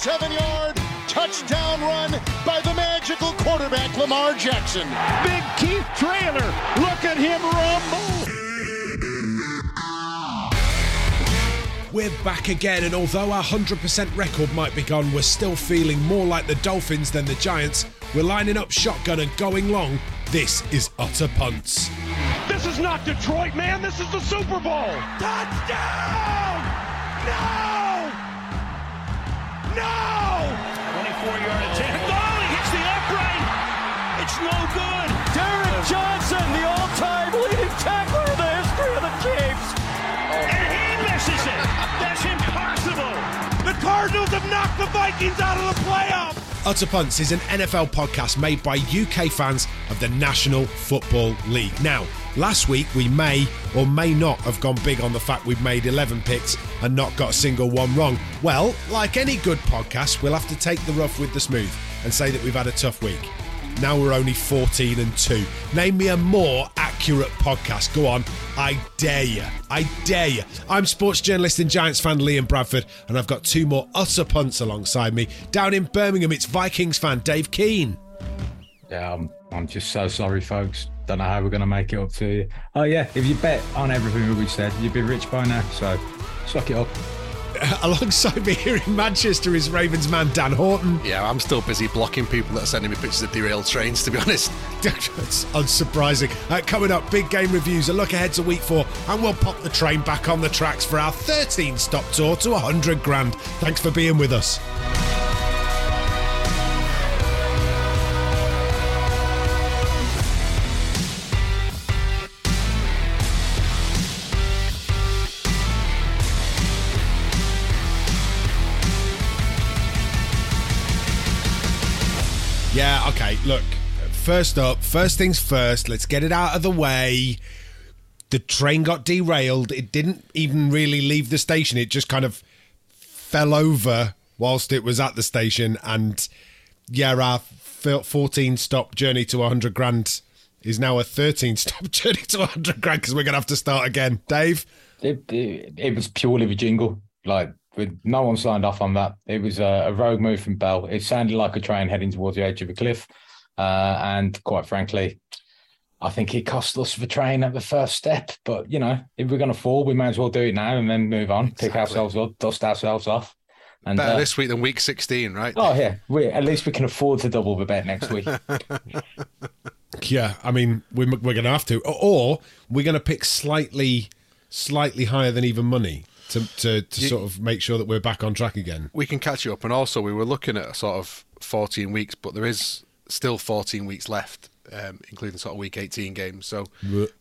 37 yard touchdown run by the magical quarterback Lamar Jackson. Big Keith Trailer. Look at him rumble. We're back again, and although our 100% record might be gone, we're still feeling more like the Dolphins than the Giants. We're lining up shotgun and going long. This is Utter Punts. This is not Detroit, man. This is the Super Bowl. Touchdown! No! No! 24-yard attempt. Oh, he hits the upright. It's no good. Derrick Johnson, the all-time leading tackler in the history of the Chiefs. And he misses it. That's impossible. The Cardinals have knocked the Vikings out of the playoffs. Utter Punts is an NFL podcast made by UK fans of the National Football League. Now, last week we may or may not have gone big on the fact we've made 11 picks and not got a single one wrong. Well, like any good podcast, we'll have to take the rough with the smooth and say that we've had a tough week. Now we're only 14 and 2. Name me a more accurate podcast. Go on. I dare you. I dare you. I'm sports journalist and Giants fan Liam Bradford, and I've got two more utter punts alongside me. Down in Birmingham, it's Vikings fan Dave Keane. Yeah, I'm, I'm just so sorry, folks. Don't know how we're going to make it up to you. Oh, yeah, if you bet on everything that we said, you'd be rich by now. So suck it up. Alongside me here in Manchester is Ravens man Dan Horton. Yeah, I'm still busy blocking people that are sending me pictures of derailed trains, to be honest. That's unsurprising. Uh, coming up, big game reviews, a look ahead to week four, and we'll pop the train back on the tracks for our 13 stop tour to 100 grand. Thanks for being with us. Okay, look. First up, first things first, let's get it out of the way. The train got derailed. It didn't even really leave the station. It just kind of fell over whilst it was at the station. And yeah, our 14 stop journey to 100 grand is now a 13 stop journey to 100 grand because we're going to have to start again. Dave? It, it, it was purely the jingle. Like, with no one signed off on that. It was a, a, rogue move from Bell. It sounded like a train heading towards the edge of a cliff. Uh, and quite frankly, I think it cost us the train at the first step. But, you know, if we're going to fall, we may as well do it now and then move on, exactly. pick ourselves up, dust ourselves off. And, Better uh, this week than week 16, right? Oh, yeah. We, at least we can afford to double the bet next week. yeah, I mean, we're, we're going to have to. Or we're going to pick slightly, slightly higher than even money to to, to you, sort of make sure that we're back on track again. We can catch you up, and also we were looking at sort of 14 weeks, but there is still 14 weeks left, um, including sort of week 18 games. So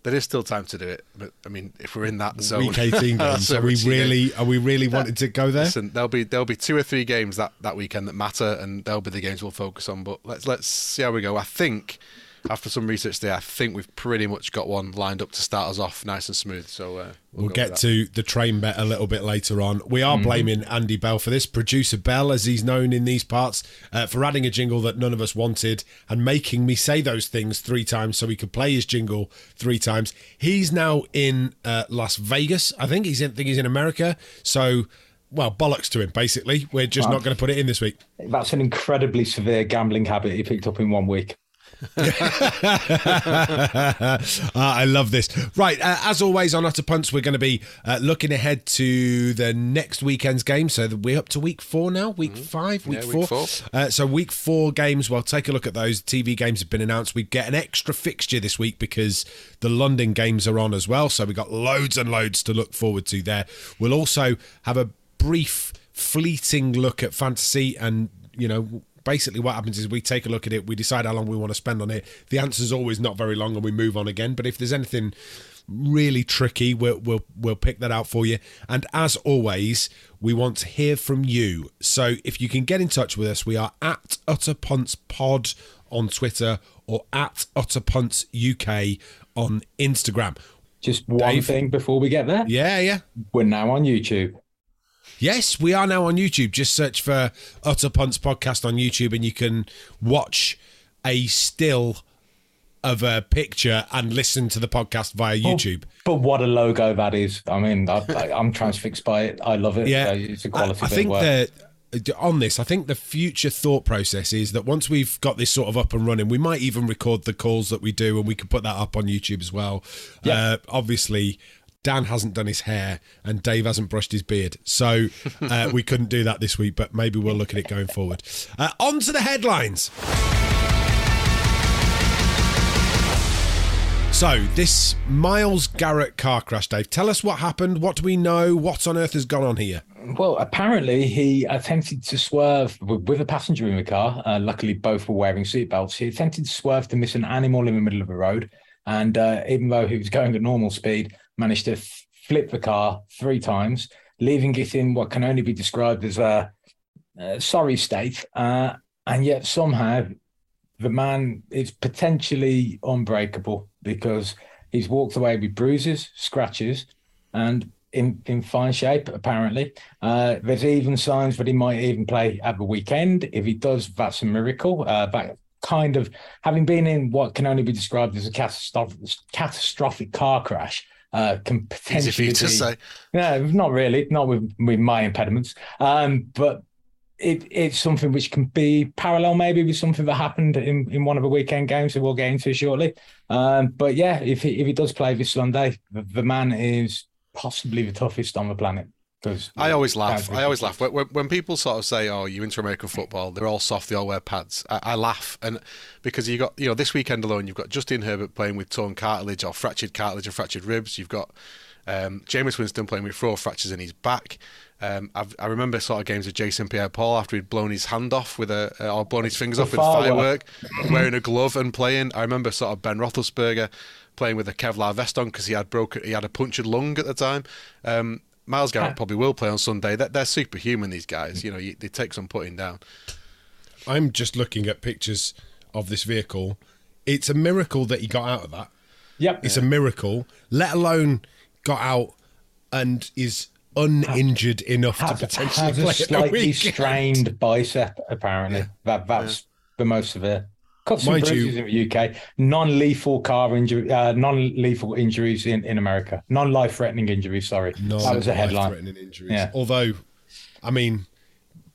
there is still time to do it. But I mean, if we're in that zone, week 18 games, are we really are we really that, wanting to go there? Listen, there'll be there'll be two or three games that that weekend that matter, and they'll be the games we'll focus on. But let's let's see how we go. I think after some research there, I think we've pretty much got one lined up to start us off nice and smooth. So uh, we'll, we'll get to the train bet a little bit later on. We are mm-hmm. blaming Andy Bell for this, producer Bell, as he's known in these parts, uh, for adding a jingle that none of us wanted and making me say those things three times so he could play his jingle three times. He's now in uh, Las Vegas. I think he's in. I think he's in America. So well, bollocks to him, basically. We're just not going to put it in this week. That's an incredibly severe gambling habit he picked up in one week. Ah, I love this. Right, uh, as always on Utter Punts, we're going to be uh, looking ahead to the next weekend's game. So we're up to week four now, week mm-hmm. five, week yeah, four. Week four. Uh, so week four games. Well, take a look at those. TV games have been announced. We get an extra fixture this week because the London games are on as well. So we got loads and loads to look forward to there. We'll also have a brief, fleeting look at fantasy and you know basically what happens is we take a look at it, we decide how long we want to spend on it. The answer is always not very long, and we move on again. But if there's anything really tricky, we'll we'll we'll pick that out for you. And as always, we want to hear from you. So if you can get in touch with us, we are at Utter Punts Pod on Twitter or at Utter Punts UK on Instagram. Just one Dave, thing before we get there. Yeah, yeah. We're now on YouTube. Yes, we are now on YouTube. Just search for Utter Punts podcast on YouTube, and you can watch a still of a picture and listen to the podcast via YouTube. but what a logo that is! I mean, I, am transfixed by it. I love it. Yeah, it's a quality. I, I think that on this, I think the future thought process is that once we've got this sort of up and running, we might even record the calls that we do and we can put that up on YouTube as well. Yeah. Uh, obviously, Dan hasn't done his hair and Dave hasn't brushed his beard. So uh, we couldn't do that this week, but maybe we'll look at it going forward. Uh, on to the headlines. So, this Myles Garrett car crash, Dave, tell us what happened. What do we know? What on earth has gone on here? Well, apparently he attempted to swerve with, a passenger in the car. Uh, luckily, both were wearing seatbelts. He attempted to swerve to miss an animal in the middle of the road. And uh, even though he was going at normal speed, managed to f- flip the car three times, leaving it in what can only be described as a, a sorry state. Uh, and yet somehow the man is potentially unbreakable because he's walked away with bruises, scratches, and in, in fine shape, apparently. Uh, there's even signs that he might even play at the weekend. If he does, that's a miracle. Uh, that kind of having been in what can only be described as a catastrophic, catastrophic car crash. Uh, can potentially Easy for you to say. No, not really, not with, with my impediments. Um, but it, it's something which can be parallel maybe with something that happened in, in one of the weekend games that we'll get into shortly. Um, but yeah, if he, if he does play this Sunday, the, the man is possibly the toughest on the planet. Because I always laugh. I always laugh when, when, people sort of say, "Oh, you into American football? They're all soft. They all wear pads." I, I, laugh, and because you got you know this weekend alone, you've got Justin Herbert playing with torn cartilage or fractured cartilage or fractured ribs. You've got um, Jameis Winston playing with four fractures in his back. Um, i remember sort of games of Jason Pierre-Paul after he'd blown his hand off with a uh, or blown his fingers off with firework, wearing a glove and playing. I remember sort of Ben Roethlisberger playing with a Kevlar vest on because he had broken he had a punctured lung at the time. Um, Myles Garrett probably will play on Sunday. They're, they're superhuman. These guys, you know, you, they take some putting down. I'm just looking at pictures of this vehicle. It's a miracle that he got out of that. Yep. It's yeah. a miracle, let alone got out and is uninjured enough has, to potentially has play a slightly strained bicep. Apparently, yeah. that that's yeah. the most severe. Got some Mind bruises you, in the UK. Non-lethal car injury, uh, non-lethal injuries in, in America. Non-life-threatening injuries. Sorry, that was a headline. Life threatening injuries. Yeah. Although, I mean,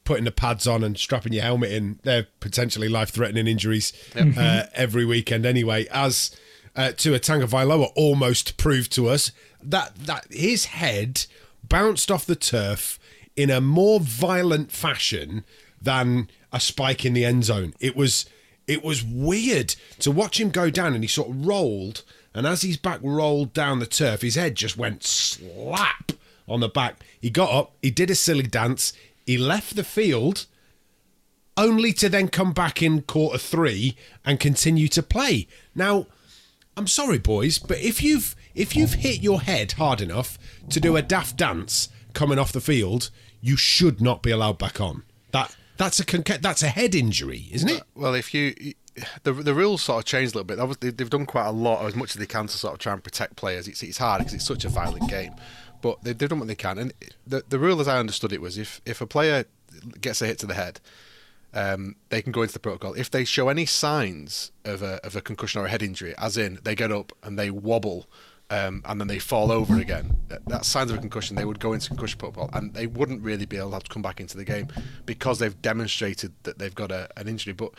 putting the pads on and strapping your helmet in, they're potentially life-threatening injuries yep. uh, every weekend anyway. As uh, Tua Tagovailoa almost proved to us that that his head bounced off the turf in a more violent fashion than a spike in the end zone. It was it was weird to watch him go down and he sort of rolled and as his back rolled down the turf his head just went slap on the back. He got up, he did a silly dance, he left the field only to then come back in quarter 3 and continue to play. Now, I'm sorry boys, but if you've if you've hit your head hard enough to do a daft dance coming off the field, you should not be allowed back on. That that's a that's a head injury, isn't it? Well, if you the the rules sort of changed a little bit. Obviously, they've done quite a lot, as much as they can, to sort of try and protect players. It's it's hard because it's such a violent game, but they've, they've done what they can. And the the rule, as I understood it, was if if a player gets a hit to the head, um, they can go into the protocol. If they show any signs of a of a concussion or a head injury, as in they get up and they wobble um, and then they fall over again, that's signs of a concussion. They would go into concussion protocol, and they wouldn't really be able to come back into the game because they've demonstrated that they've got a, an injury. But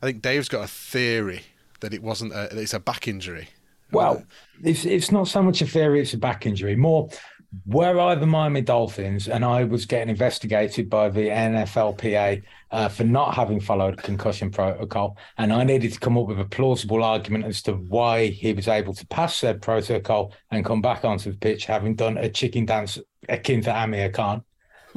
I think Dave's got a theory that it wasn't a, it's a back injury. Well, it's it's not so much a theory; it's a back injury. More were I the Miami Dolphins and I was getting investigated by the NFLPA uh, for not having followed concussion protocol, and I needed to come up with a plausible argument as to why he was able to pass said protocol and come back onto the pitch having done a chicken dance akin to Amir Khan,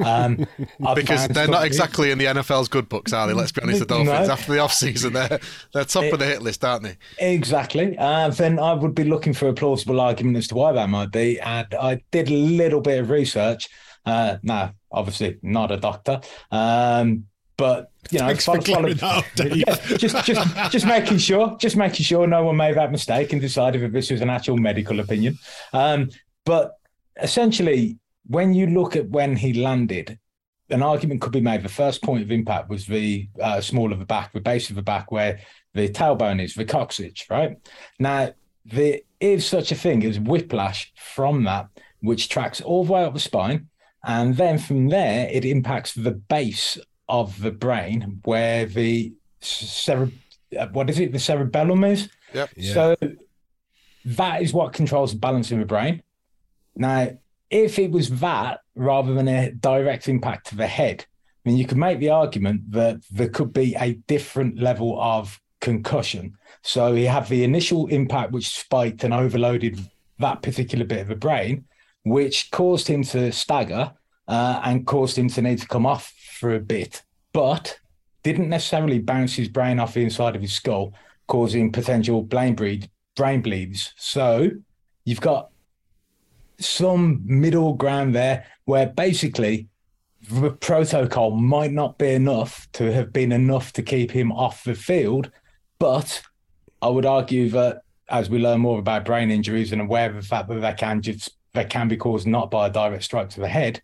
um, because they're not exactly in the NFL's good books, are they? Let's be honest, the Dolphins no. after the off season, they're they're top it, of the hit list, aren't they? Exactly. Uh, then I would be looking for a plausible argument as to why that might be, and I did a little bit of research. Uh, now, obviously, not a doctor, um, but you know, follow, follow, yeah, just just just making sure, just making sure no one made that mistake and decided that this was an actual medical opinion. Um, but essentially, when you look at when he landed, an argument could be made. The first point of impact was the uh, small of the back, the base of the back, where the tailbone is, the coccyx, right? Now, there is such a thing as whiplash from that, which tracks all the way up the spine. And then from there, it impacts the base of the brain where the cere- what is it? The cerebellum is. Yep. Yeah. So that is what controls the balance in the brain. Now, if it was that rather than a direct impact to the head, then you could make the argument that there could be a different level of concussion. So you have the initial impact which spiked and overloaded that particular bit of the brain, which caused him to stagger uh, and caused him to need to come off for a bit, but didn't necessarily bounce his brain off the inside of his skull, causing potential brain brain bleeds. So you've got some middle ground there where basically the protocol might not be enough to have been enough to keep him off the field. But I would argue that as we learn more about brain injuries and aware of the fact that they can just they can be caused not by a direct strike to the head,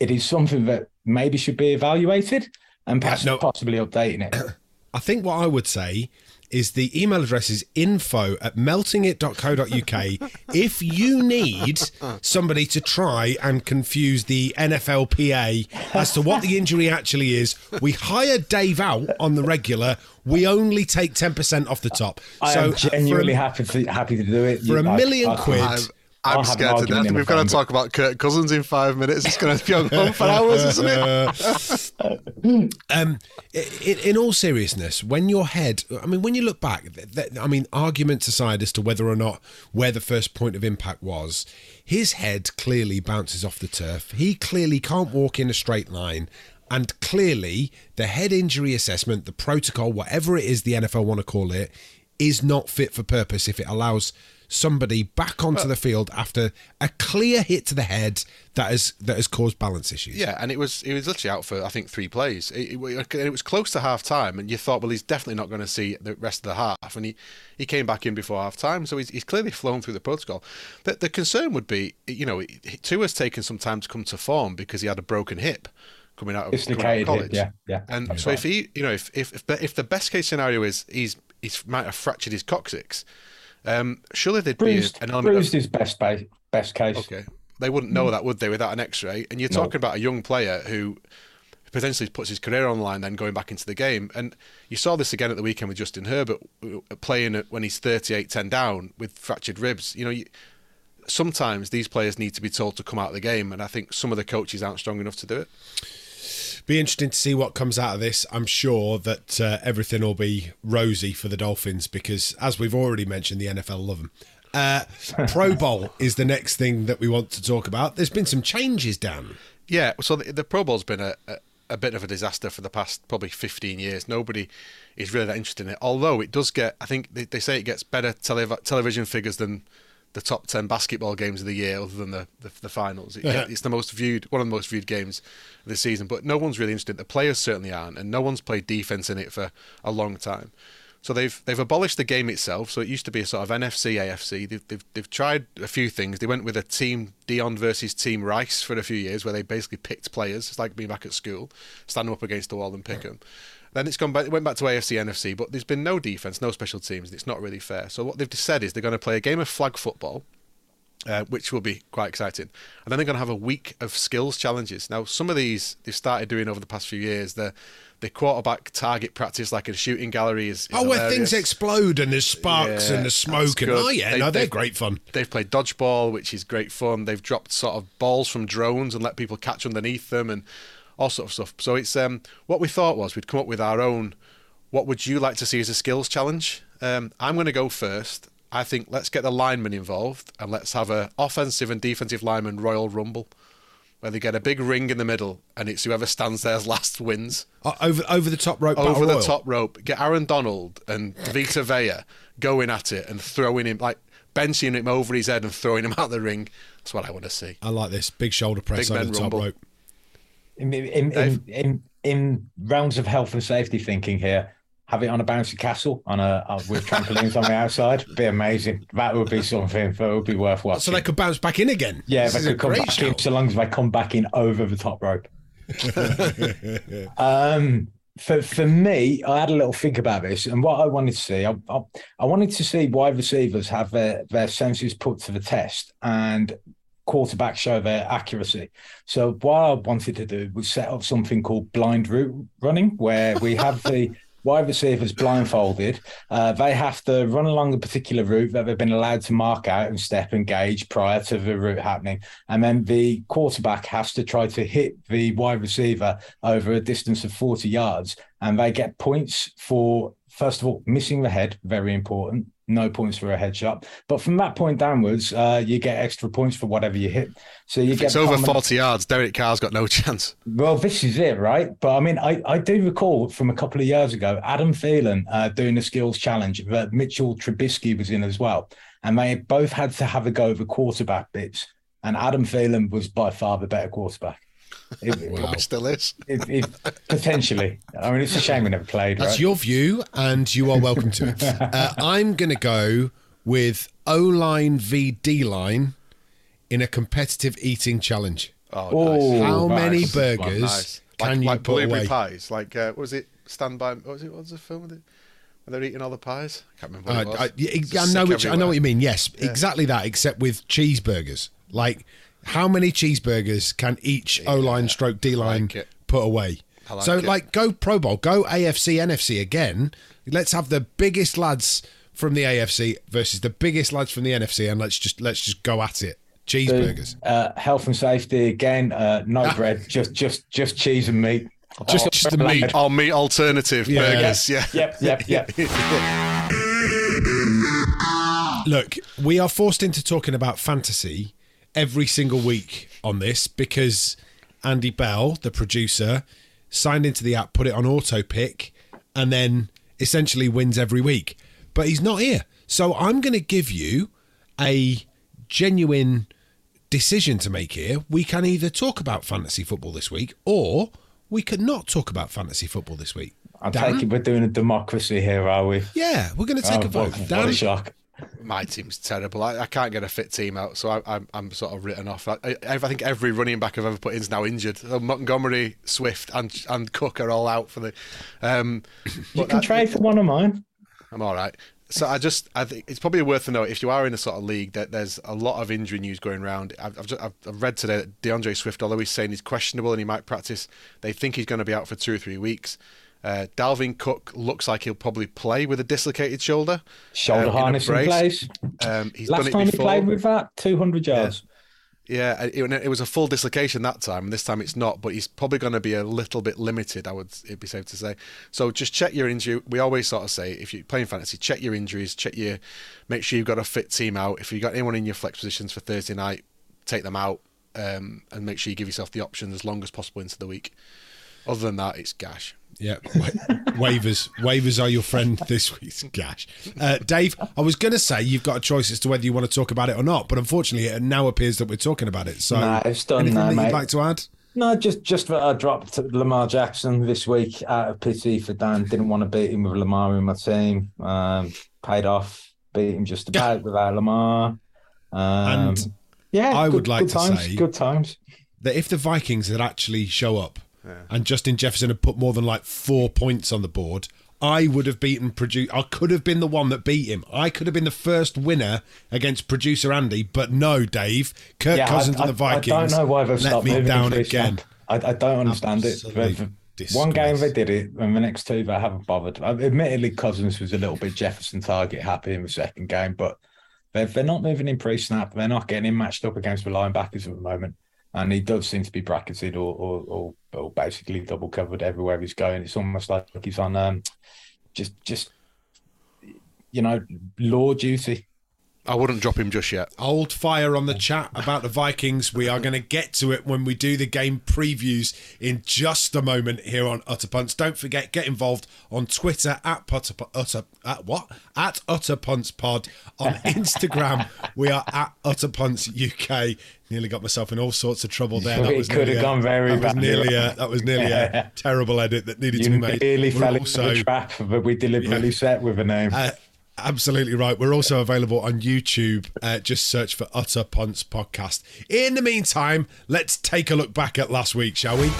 it is something that maybe should be evaluated and perhaps no. possibly updating it. I think what I would say is the email address is info at meltingit.co.uk. if you need somebody to try and confuse the NFLPA as to what the injury actually is, we hire Dave out on the regular. We only take 10% off the top. I so am uh, for a- genuinely happy to happy to do it. for a You- I- million I- quid, I'm, I'll I'm have an scared to death. We've got to talk about Kirk Cousins in five minutes. It's going to be on for hours, isn't it? Um, in, in all seriousness, when your head, I mean, when you look back, th- th- I mean, arguments aside as to whether or not where the first point of impact was, his head clearly bounces off the turf. He clearly can't walk in a straight line. And clearly, the head injury assessment, the protocol, whatever it is the NFL want to call it, is not fit for purpose if it allows somebody back onto the field after a clear hit to the head that has that has caused balance issues. Yeah, and it was it was literally out for I think three plays. It, it, it was close to half time, and you thought, well, he's definitely not going to see the rest of the half, and he, he came back in before half time, so he's, he's clearly flown through the protocol. The, the concern would be, you know, Tua's taken some time to come to form because he had a broken hip coming out of, coming out of Dislocated hip, college. yeah, yeah, And that's so right. if he, you know, if if if, the- if the best case scenario is he's he's might have fractured his coccyx, um, surely there'd bruised, be an element. bruised of, is best best case. Okay. They wouldn't know that, would they, without an X-ray? And you're No. talking about a young player who potentially puts his career on the line, then going back into the game. And you saw this again at the weekend with Justin Herbert playing when he's 38-10 down with fractured ribs. You know, you, sometimes these players need to be told to come out of the game, and I think some of the coaches aren't strong enough to do it. Be interesting to see what comes out of this. I'm sure that uh, everything will be rosy for the Dolphins because, as we've already mentioned, the NFL love them. Uh, Pro Bowl is the next thing that we want to talk about. There's been some changes, Dan. Yeah, so the, the Pro Bowl's been a, a, a bit of a disaster for the past probably 15 years. Nobody is really that interested in it. Although it does get, I think they, they say it gets better tele- television figures than the top 10 basketball games of the year, other than the, the, the finals. It, Yeah. It's the most viewed, one of the most viewed games of the season, but no one's really interested. The players certainly aren't, and no one's played defense in it for a long time. So they've they've abolished the game itself. So it used to be a sort of NFC AFC. They've, they've they've tried a few things. They went with a team Deion versus Team Rice for a few years, where they basically picked players. It's like being back at school, stand them up against the wall and pick them. Then it's gone back. It went back to AFC NFC, but there's been no defense, no special teams. and It's not really fair. So what they've said is they're going to play a game of flag football uh, which will be quite exciting. And then they're going to have a week of skills challenges. Now, some of these they've started doing over the past few years. The the quarterback target practice, like in a shooting gallery, is, is Oh, where things explode and there's sparks Yeah, and the smoke and oh yeah, They- no, they're great fun. They've played dodgeball, which is great fun. They've dropped sort of balls from drones and let people catch underneath them and all sort of stuff. So it's um, what we thought was we'd come up with our own. What would you like to see as a skills challenge? Um, I'm going to go first. I think let's get the linemen involved and let's have a offensive and defensive lineman Royal Rumble, where they get a big ring in the middle and it's whoever stands there last wins over over the top rope, over the royal. top rope. Get Aaron Donald and Vita Vea going at it and throwing him like benching him over his head and throwing him out the ring. That's what I want to see. I like this big shoulder press Big over the top rumble. rope. In, in, in, in, in rounds of health and safety thinking here, have it on a bouncy castle on a uh, with trampolines on the outside. Be amazing. That would be something that would be worth watching. So they could bounce back in again. yeah, this they could come back in so long as they come back in over the top rope. um, for for me, I had a little think about this, and what I wanted to see, I, I, I wanted to see wide receivers have their their senses put to the test, and quarterbacks show their accuracy. So what I wanted to do was set up something called blind route running, where we have the wide receivers blindfolded. Uh, they have to run along a particular route that they've been allowed to mark out and step and gauge prior to the route happening. And then the quarterback has to try to hit the wide receiver over a distance of 40 yards. And they get points for, first of all, missing the head, very important no points for a headshot. But from that point downwards, uh, you get extra points for whatever you hit. So you if get it's over forty yards. Derek Carr's got no chance. Well, this is it, right? But I mean, I, I do recall from a couple of years ago, Adam Thielen uh, doing a skills challenge that Mitchell Trubisky was in as well, and they both had to have a go of the quarterback bits. And Adam Thielen was by far the better quarterback. It, wow. It still is. It, it, potentially. I mean, it's a shame we never played. That's right? your view, and you are welcome to it. uh, I'm going to go with O line v D line in a competitive eating challenge. Oh, nice. How nice. many burgers nice. can like, you like put blueberry away? pies? Like, uh, what was it? Stand by. What was it? What was the film? With it? When they're eating all the pies? I can't remember. What it was. I, I, I know which. I know what you mean. Yes, exactly that. Except with cheeseburgers. Like, how many cheeseburgers can each O line stroke D line like put away? Like so, it. like, go Pro Bowl, go AFC, NFC again. Let's have the biggest lads from the AFC versus the biggest lads from the NFC, and let's just let's just go at it. Cheeseburgers. Uh, health and safety again. Uh, no Ah. bread, just just just cheese and meat. Just, just the meat. Oh, meat alternative Yeah. burgers. Yeah. Yep, yep, yep. Look, we are forced into talking about fantasy every single week on this because Andy Bell, the producer, signed into the app, put it on auto pick, and then essentially wins every week. But he's not here. So I'm going to give you a genuine decision to make here. We can either talk about fantasy football this week or we could not talk about fantasy football this week. I Dan? take it we're doing a democracy here, are we? Yeah, we're going to take Oh, a vote. what, what a shock. My team's terrible. I, I can't get a fit team out, so I, I'm, I'm sort of written off. I, I, I think every running back I've ever put in is now injured. So Montgomery, Swift, and and Cook are all out for the. Um, You can that- trade for one of mine. I'm all right. So I just I think it's probably worth to note if you are in a sort of league that there's a lot of injury news going around. I've I've, just, I've I've read today that DeAndre Swift, although he's saying he's questionable and he might practice, they think he's going to be out for two or three weeks. Uh, Dalvin Cook looks like he'll probably play with a dislocated shoulder, Shoulder um, harness in brace. place. Um, he's Last done it time before. he played with that, 200 yards. Yeah, it, it was a full dislocation that time, and this time it's not. But he's probably going to be a little bit limited. I would it'd be safe to say. So just check your injury. We always sort of say if you're playing fantasy, check your injuries, check your, make sure you've got a fit team out. If you have got anyone in your flex positions for Thursday night, take them out, um, and make sure you give yourself the option as long as possible into the week. Other than that, it's gash. Yeah, wa- waivers. Waivers are your friend this week. Gosh, uh, Dave, I was going to say you've got a choice as to whether you want to talk about it or not, but unfortunately, it now appears that we're talking about it. So, Nah, it's done anything now, that mate. you'd like to add? No, just just that I dropped Lamar Jackson this week out of pity for Dan. Didn't want to beat him with Lamar in my team. Um, paid off. Beat him just about without Lamar. Um, And yeah, I good- would like to times, say- good times. That if the Vikings had actually show up and Justin Jefferson had put more than like four points on the board, I would have beaten produce. I could have been the one that beat him. I could have been the first winner against producer Andy, but no, Dave. Kirk Yeah, Cousins I, and the Vikings. I, I don't know why they've let stopped me down again. I, I don't understand Absolute it. The- the- One game they did it, and the next two they haven't bothered. Uh, Admittedly, Cousins was a little bit Jefferson target happy in the second game, but they're, they're not moving in pre-snap. They're not getting him matched up against the linebackers at the moment, and he does seem to be bracketed or or, or, or basically double covered everywhere he's going. It's almost like he's on um just just you know law duty. I wouldn't drop him just yet. Old fire on the chat about the Vikings. We are going to get to it when we do the game previews in just a moment here on Utter Punts. Don't forget, get involved on Twitter at Putter, Utter at what at Utter Punts Pod. On Instagram, we are at Utter Punts UK. Nearly got myself in all sorts of trouble there. That It was could have nearly a- gone very that was badly. nearly a, that was nearly a terrible edit that needed to be made. nearly We're fell also- into the trap, but we deliberately set with a name. uh, absolutely right. We're also available on YouTube. Uh, just search for Utter Punts Podcast. In the meantime, let's take a look back at last week, shall we?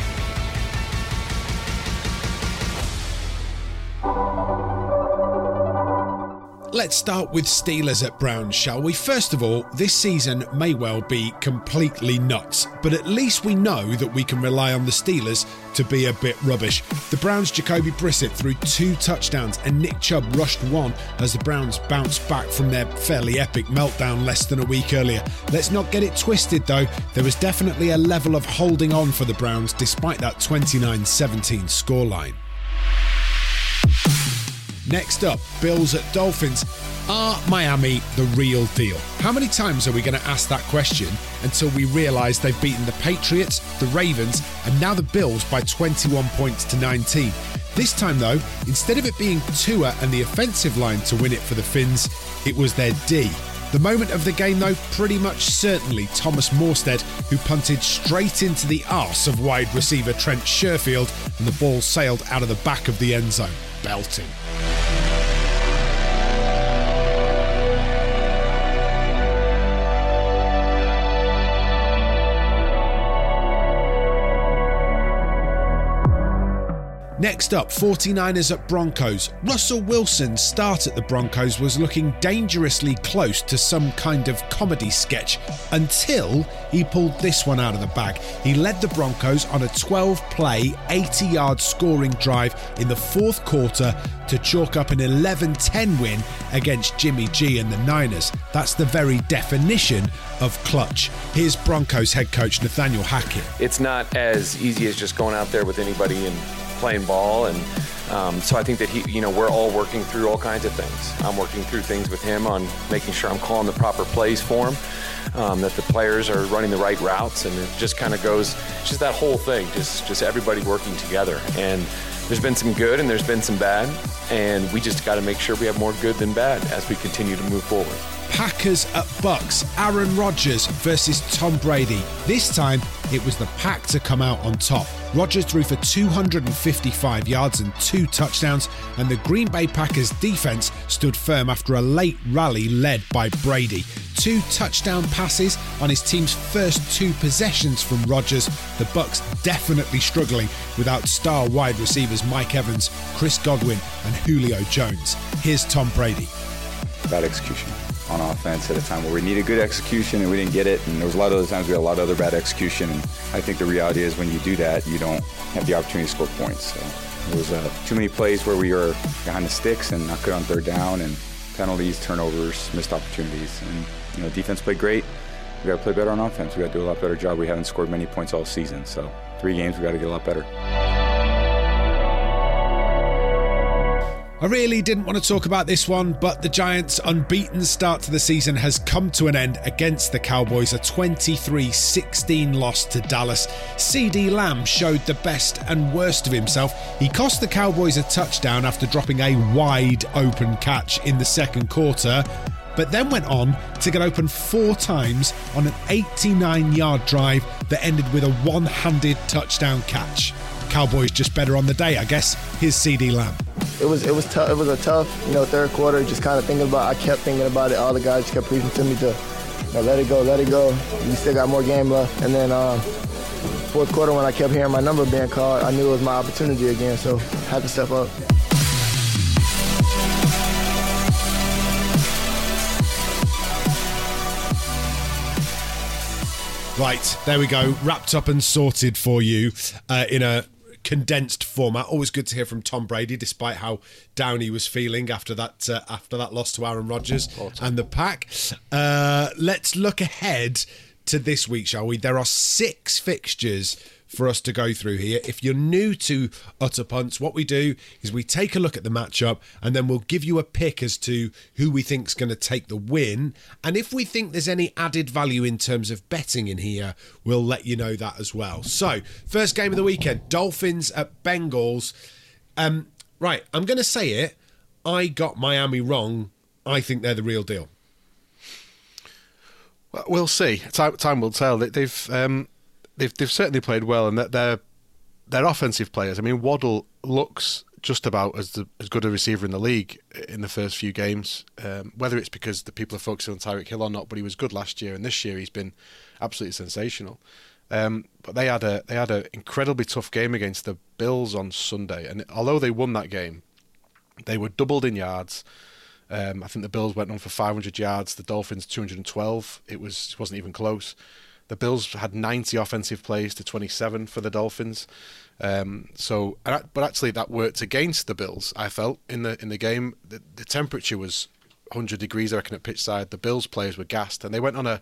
Let's start with Steelers at Browns, shall we? First of all, this season may well be completely nuts, but at least we know that we can rely on the Steelers to be a bit rubbish. The Browns' Jacoby Brissett threw two touchdowns and Nick Chubb rushed one as the Browns bounced back from their fairly epic meltdown less than a week earlier. Let's not get it twisted though, there was definitely a level of holding on for the Browns despite that 29 17 scoreline. Next up, Bills at Dolphins. Are Miami the real deal? How many times are we going to ask that question until we realise they've beaten the Patriots, the Ravens, and now the Bills by 21 points to 19? This time, though, instead of it being Tua and the offensive line to win it for the Fins, it was their D. The moment of the game, though, pretty much certainly Thomas Morstead, who punted straight into the arse of wide receiver Trent Sherfield, and the ball sailed out of the back of the end zone. Belting. Next up, 49ers at Broncos. Russell Wilson's start at the Broncos was looking dangerously close to some kind of comedy sketch until he pulled this one out of the bag. He led the Broncos on a 12 play, 80 yard scoring drive in the fourth quarter to chalk up an 11 10 win against Jimmy G and the Niners. That's the very definition of clutch. Here's Broncos head coach Nathaniel Hackett. It's not as easy as just going out there with anybody and playing ball, and um, so I think that he, you know, we're all working through all kinds of things. I'm working through things with him on making sure I'm calling the proper plays for him, um, that the players are running the right routes, and it just kind of goes, just that whole thing, just just everybody working together. And there's been some good and there's been some bad, and we just got to make sure we have more good than bad as we continue to move forward. Packers at Bucs, Aaron Rodgers versus Tom Brady. This time it was the Pack to come out on top. Rodgers threw for 255 yards and two touchdowns, and the Green Bay Packers defense stood firm after a late rally led by Brady. Two touchdown passes on his team's first two possessions from Rodgers. The Bucs definitely struggling without star wide receivers Mike Evans, Chris Godwin, and Julio Jones. Here's Tom Brady. Bad execution on offense at a time where we needed good execution and we didn't get it. And there was a lot of other times we had a lot of other bad execution. And I think the reality is when you do that, you don't have the opportunity to score points. So there was uh, too many plays where we were behind the sticks and not good on third down and penalties, turnovers, missed opportunities. And, you know, defense played great. We got to play better on offense. We got to do a lot better job. We haven't scored many points all season. So three games, we got to get a lot better. I really didn't want to talk about this one, but the Giants' unbeaten start to the season has come to an end against the Cowboys, a 23 16 loss to Dallas. CeeDee Lamb showed the best and worst of himself. He cost the Cowboys a touchdown after dropping a wide open catch in the second quarter, but then went on to get open four times on an 89 yard drive that ended with a one handed touchdown catch. Cowboys just better on the day, I guess. Here's CeeDee Lamb. It was it was tough. It was a tough, you know, third quarter. Just kind of thinking about. I kept thinking about it. All the guys kept preaching to me to, you know, let it go, let it go. We still got more game left. And then um, fourth quarter, when I kept hearing my number being called, I knew it was my opportunity again. So I had to step up. Right, there we go. Wrapped up and sorted for you uh, in a condensed format. Always good to hear from Tom Brady, despite how down he was feeling after that uh, after that loss to Aaron Rodgers and the pack. Uh, let's look ahead to this week, shall we? There are six fixtures for us to go through here. If you're new to Utter Punts, what we do is we take a look at the matchup and then we'll give you a pick as to who we think's going to take the win. And if we think there's any added value in terms of betting in here, we'll let you know that as well. So, first game of the weekend Dolphins at Bengals. Um, right, I'm going to say it. I got Miami wrong. I think they're the real deal. Well, see. Time, time will tell. They've um, they've they've certainly played well, and that they're they're offensive players. I mean, Waddle looks just about as the, as good a receiver in the league in the first few games. Um, whether it's because the people are focusing on Tyreek Hill or not, but he was good last year, and this year he's been absolutely sensational. Um, but they had a they had an incredibly tough game against the Bills on Sunday, and although they won that game, they were doubled in yards. Um, I think the Bills went on for 500 yards, the Dolphins 212. It was it wasn't even close. The Bills had 90 offensive plays to 27 for the Dolphins. Um, so, but actually, that worked against the Bills. I felt in the in the game, the, the temperature was 100 degrees. I reckon at pitch side, the Bills players were gassed, and they went on a.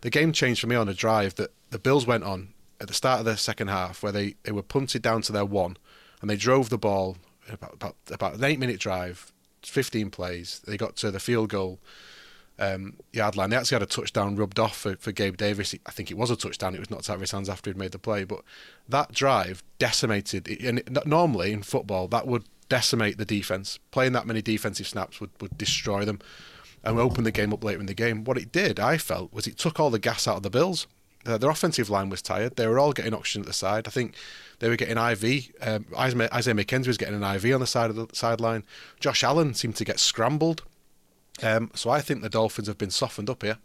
The game changed for me on a drive that the Bills went on at the start of the second half, where they, they were punted down to their one, and they drove the ball about about, about an eight minute drive, 15 plays. They got to the field goal um, yard line. They actually had a touchdown rubbed off for, for Gabe Davis. I think it was a touchdown. It was knocked out hands after he'd made the play. But that drive decimated. And normally in football, that would decimate the defense. Playing that many defensive snaps would, would destroy them and open the game up later in the game. What it did, I felt, was it took all the gas out of the Bills. Uh, their offensive line was tired. They were all getting oxygen at the side. I think they were getting IV. Um, Isaiah McKenzie was getting an IV on the side of the sideline. Josh Allen seemed to get scrambled. Um, so I think the Dolphins have been softened up here.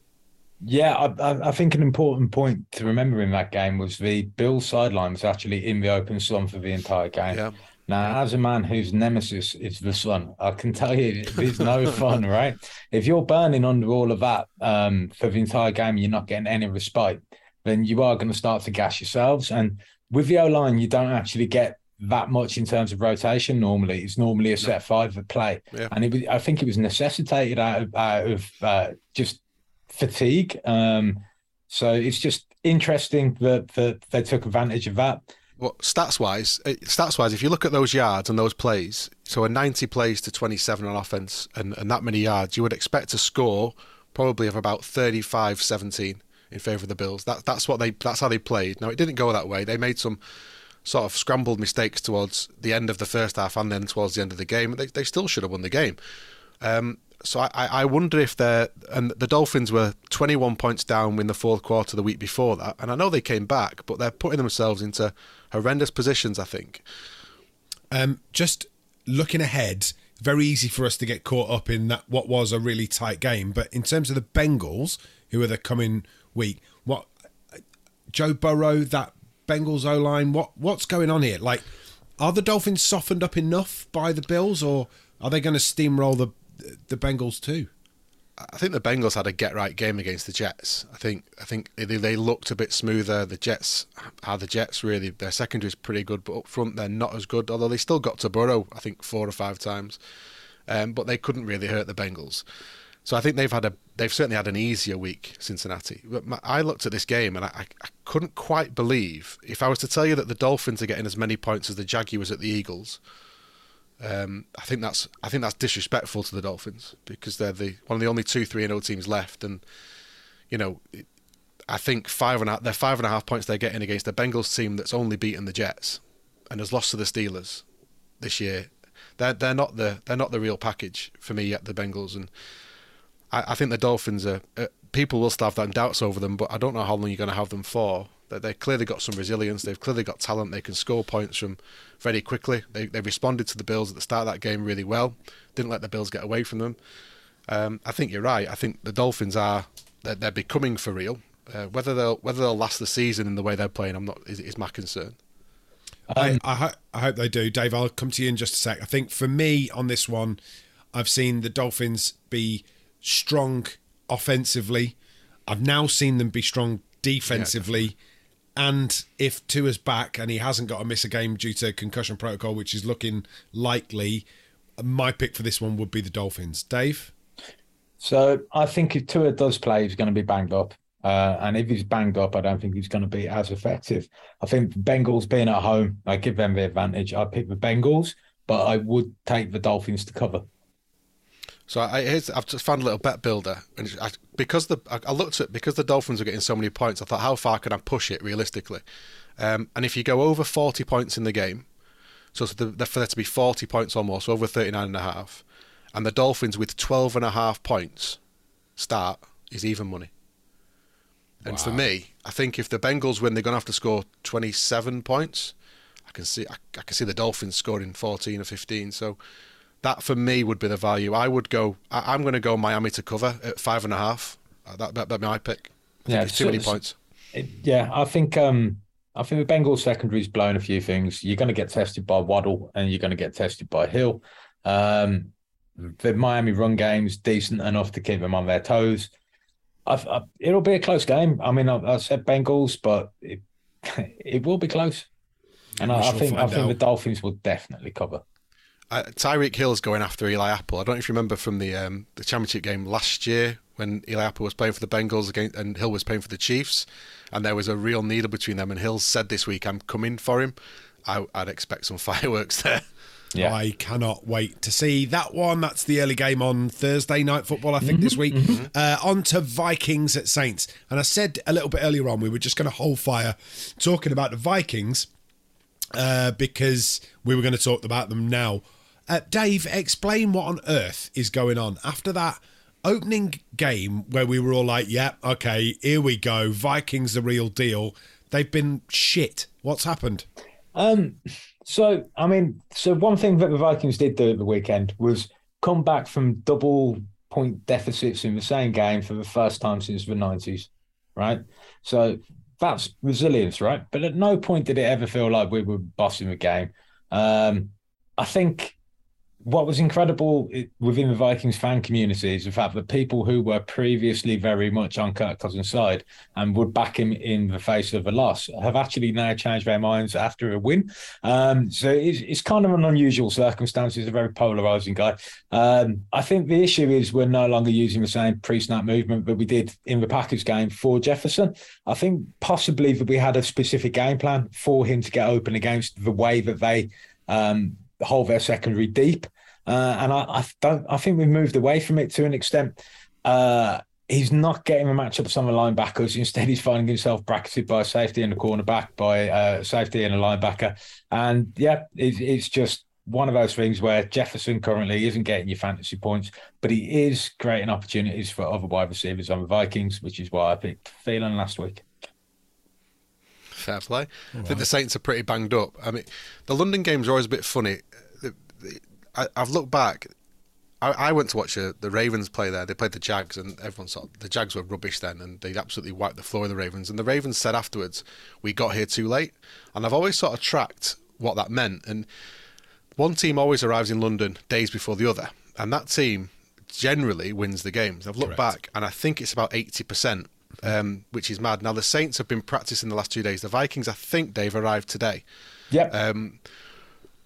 Yeah, I, I, think an important point to remember in that game was the Bill sideline was actually in the open slum for the entire game. Yeah. Now, as a man whose nemesis is the sun, I can tell you it's no fun, right? If you're burning under all of that um, for the entire game, you're not getting any respite, then you are going to start to gas yourselves. And with the O line, you don't actually get that much in terms of rotation. Normally, it's normally a set five at play, yeah. and it was, I think it was necessitated out of, out of uh, just fatigue. Um, so it's just interesting that, that they took advantage of that. Well, stats wise, uh, stats wise, if you look at those yards and those plays, so a 90 plays to 27 on offense and, and that many yards, you would expect to score probably of about 35 17 in favour of the Bills. That, that's what they that's how they played. Now it didn't go that way. They made some sort of scrambled mistakes towards the end of the first half and then towards the end of the game. They, they still should have won the game. Um, so I, I wonder if they're and the Dolphins were 21 points down in the fourth quarter the week before that, and I know they came back, but they're putting themselves into horrendous positions. I think. Um, just looking ahead, very easy for us to get caught up in that what was a really tight game. But in terms of the Bengals, who are the coming week, what Joe Burrow, that Bengals O line? What what's going on here? Like, are the Dolphins softened up enough by the Bills, or are they going to steamroll the the Bengals too? I think the Bengals had a get right game against the Jets. I think I think they, they looked a bit smoother. The Jets are the Jets really. Their secondary is pretty good, but up front they're not as good. Although they still got to Burrow, I think four or five times, um, but they couldn't really hurt the Bengals. So I think they've had a they've certainly had an easier week, Cincinnati. But my, I looked at this game and I, I, couldn't quite believe if I was to tell you that the Dolphins are getting as many points as the Jaguars at the Eagles. Um, I think that's I think that's disrespectful to the Dolphins because they're the one of the only two three and zero oh teams left, and you know. I think five and a, they're five and a half points they're getting against the Bengals team that's only beaten the Jets and has lost to the Steelers this year. They're they're not the they're not the real package for me yet. The Bengals and I, I think the Dolphins are. Uh, people will still have them doubts over them, but I don't know how long you're going to have them for. That they clearly got some resilience. They've clearly got talent. They can score points from very quickly. They they responded to the Bills at the start of that game really well. Didn't let the Bills get away from them. Um, I think you're right. I think the Dolphins are they're, they're becoming for real. Uh, whether they'll whether they'll last the season in the way they're playing, I'm not is, is my concern. Um, I, I, ho- I hope they do, Dave. I'll come to you in just a sec. I think for me on this one, I've seen the Dolphins be strong offensively. I've now seen them be strong defensively. Yeah, and if Tua's back and he hasn't got to miss a game due to concussion protocol, which is looking likely, my pick for this one would be the Dolphins. Dave? So I think if Tua does play, he's going to be banged up. Uh, and if he's banged up, I don't think he's going to be as effective. I think Bengals being at home, I give them the advantage. I pick the Bengals, but I would take the Dolphins to cover. So I, have just found a little bet builder, and I, because the I, looked at because the Dolphins are getting so many points, I thought how far can I push it realistically? Um, and if you go over forty points in the game, so the, the, for there to be forty points or more, so over 39 and a half, and the Dolphins with 12 and a half points start is even money. And wow. for me, I think if the Bengals win, they're going to have to score 27 points. I can see I, I can see the Dolphins scoring 14 or 15. So that for me would be the value. I would go. I, am going to go Miami to cover at five and a half. Uh, that that, that be my pick. yeah, it's too many points. It, yeah, I think um, I think the Bengals secondary's blown a few things. You're going to get tested by Waddle, and you're going to get tested by Hill. Um, the Miami run game's decent enough to keep them on their toes. I've, I, it'll be a close game. I mean, I, I said Bengals, but it, it will be close. And I, I, think I think out. the Dolphins will definitely cover. Uh, Tyreek Hill's going after Eli Apple. I don't know if you remember from the um, the championship game last year when Eli Apple was playing for the Bengals against, and Hill was playing for the Chiefs, and there was a real needle between them. And Hill said this week, "I'm coming for him." I, would expect some fireworks there. Yeah. I cannot wait to see that one. That's the early game on Thursday night football, I think, mm-hmm, this week. Mm-hmm. Uh, on to Vikings at Saints. And I said a little bit earlier on, we were just going to hold fire talking about the Vikings uh, because we were going to talk about them now. Uh, Dave, explain what on earth is going on after that opening game where we were all like, yeah, okay, here we go. Vikings the real deal. They've been shit. What's happened? Um, so I mean, so one thing that the Vikings did do at the weekend was come back from double point deficits in the same game for the first time since the nineties, right? So that's resilience, right? But at no point did it ever feel like we were bossing the game. Um, I think what was incredible within the Vikings fan community is the fact that people who were previously very much on Kirk Cousins' side and would back him in the face of a loss have actually now changed their minds after a win. Um, so it's, it's, kind of an unusual circumstance. He's a very polarizing guy. Um, I think the issue is we're no longer using the same pre-snap movement that we did in the Packers game for Jefferson. I think possibly that we had a specific game plan for him to get open against the way that they um, hold their secondary deep. Uh, and I, I, don't. I think we've moved away from it to an extent. Uh, he's not getting a matchup some of the linebackers. Instead, he's finding himself bracketed by a safety and a cornerback, by a uh, safety and a linebacker. And yeah, it, it's just one of those things where Jefferson currently isn't getting your fantasy points, but he is creating opportunities for other wide receivers on the Vikings, which is why I picked Thielen last week. Fair play. I think the Saints are pretty banged up. I mean, the London games are always a bit funny. I, have looked back. I, I, went to watch uh, the Ravens play there. They played the Jags, and everyone saw the Jags were rubbish then, and they absolutely wiped the floor of the Ravens. And the Ravens said afterwards, "We got here too late." And I've always sort of tracked what that meant. And one team always arrives in London days before the other, and that team generally wins the games. I've looked Correct. back, and I think it's about eighty percent. Um, which is mad. Now the Saints have been practicing the last two days. The Vikings, I think, they've arrived today. Yeah. Um,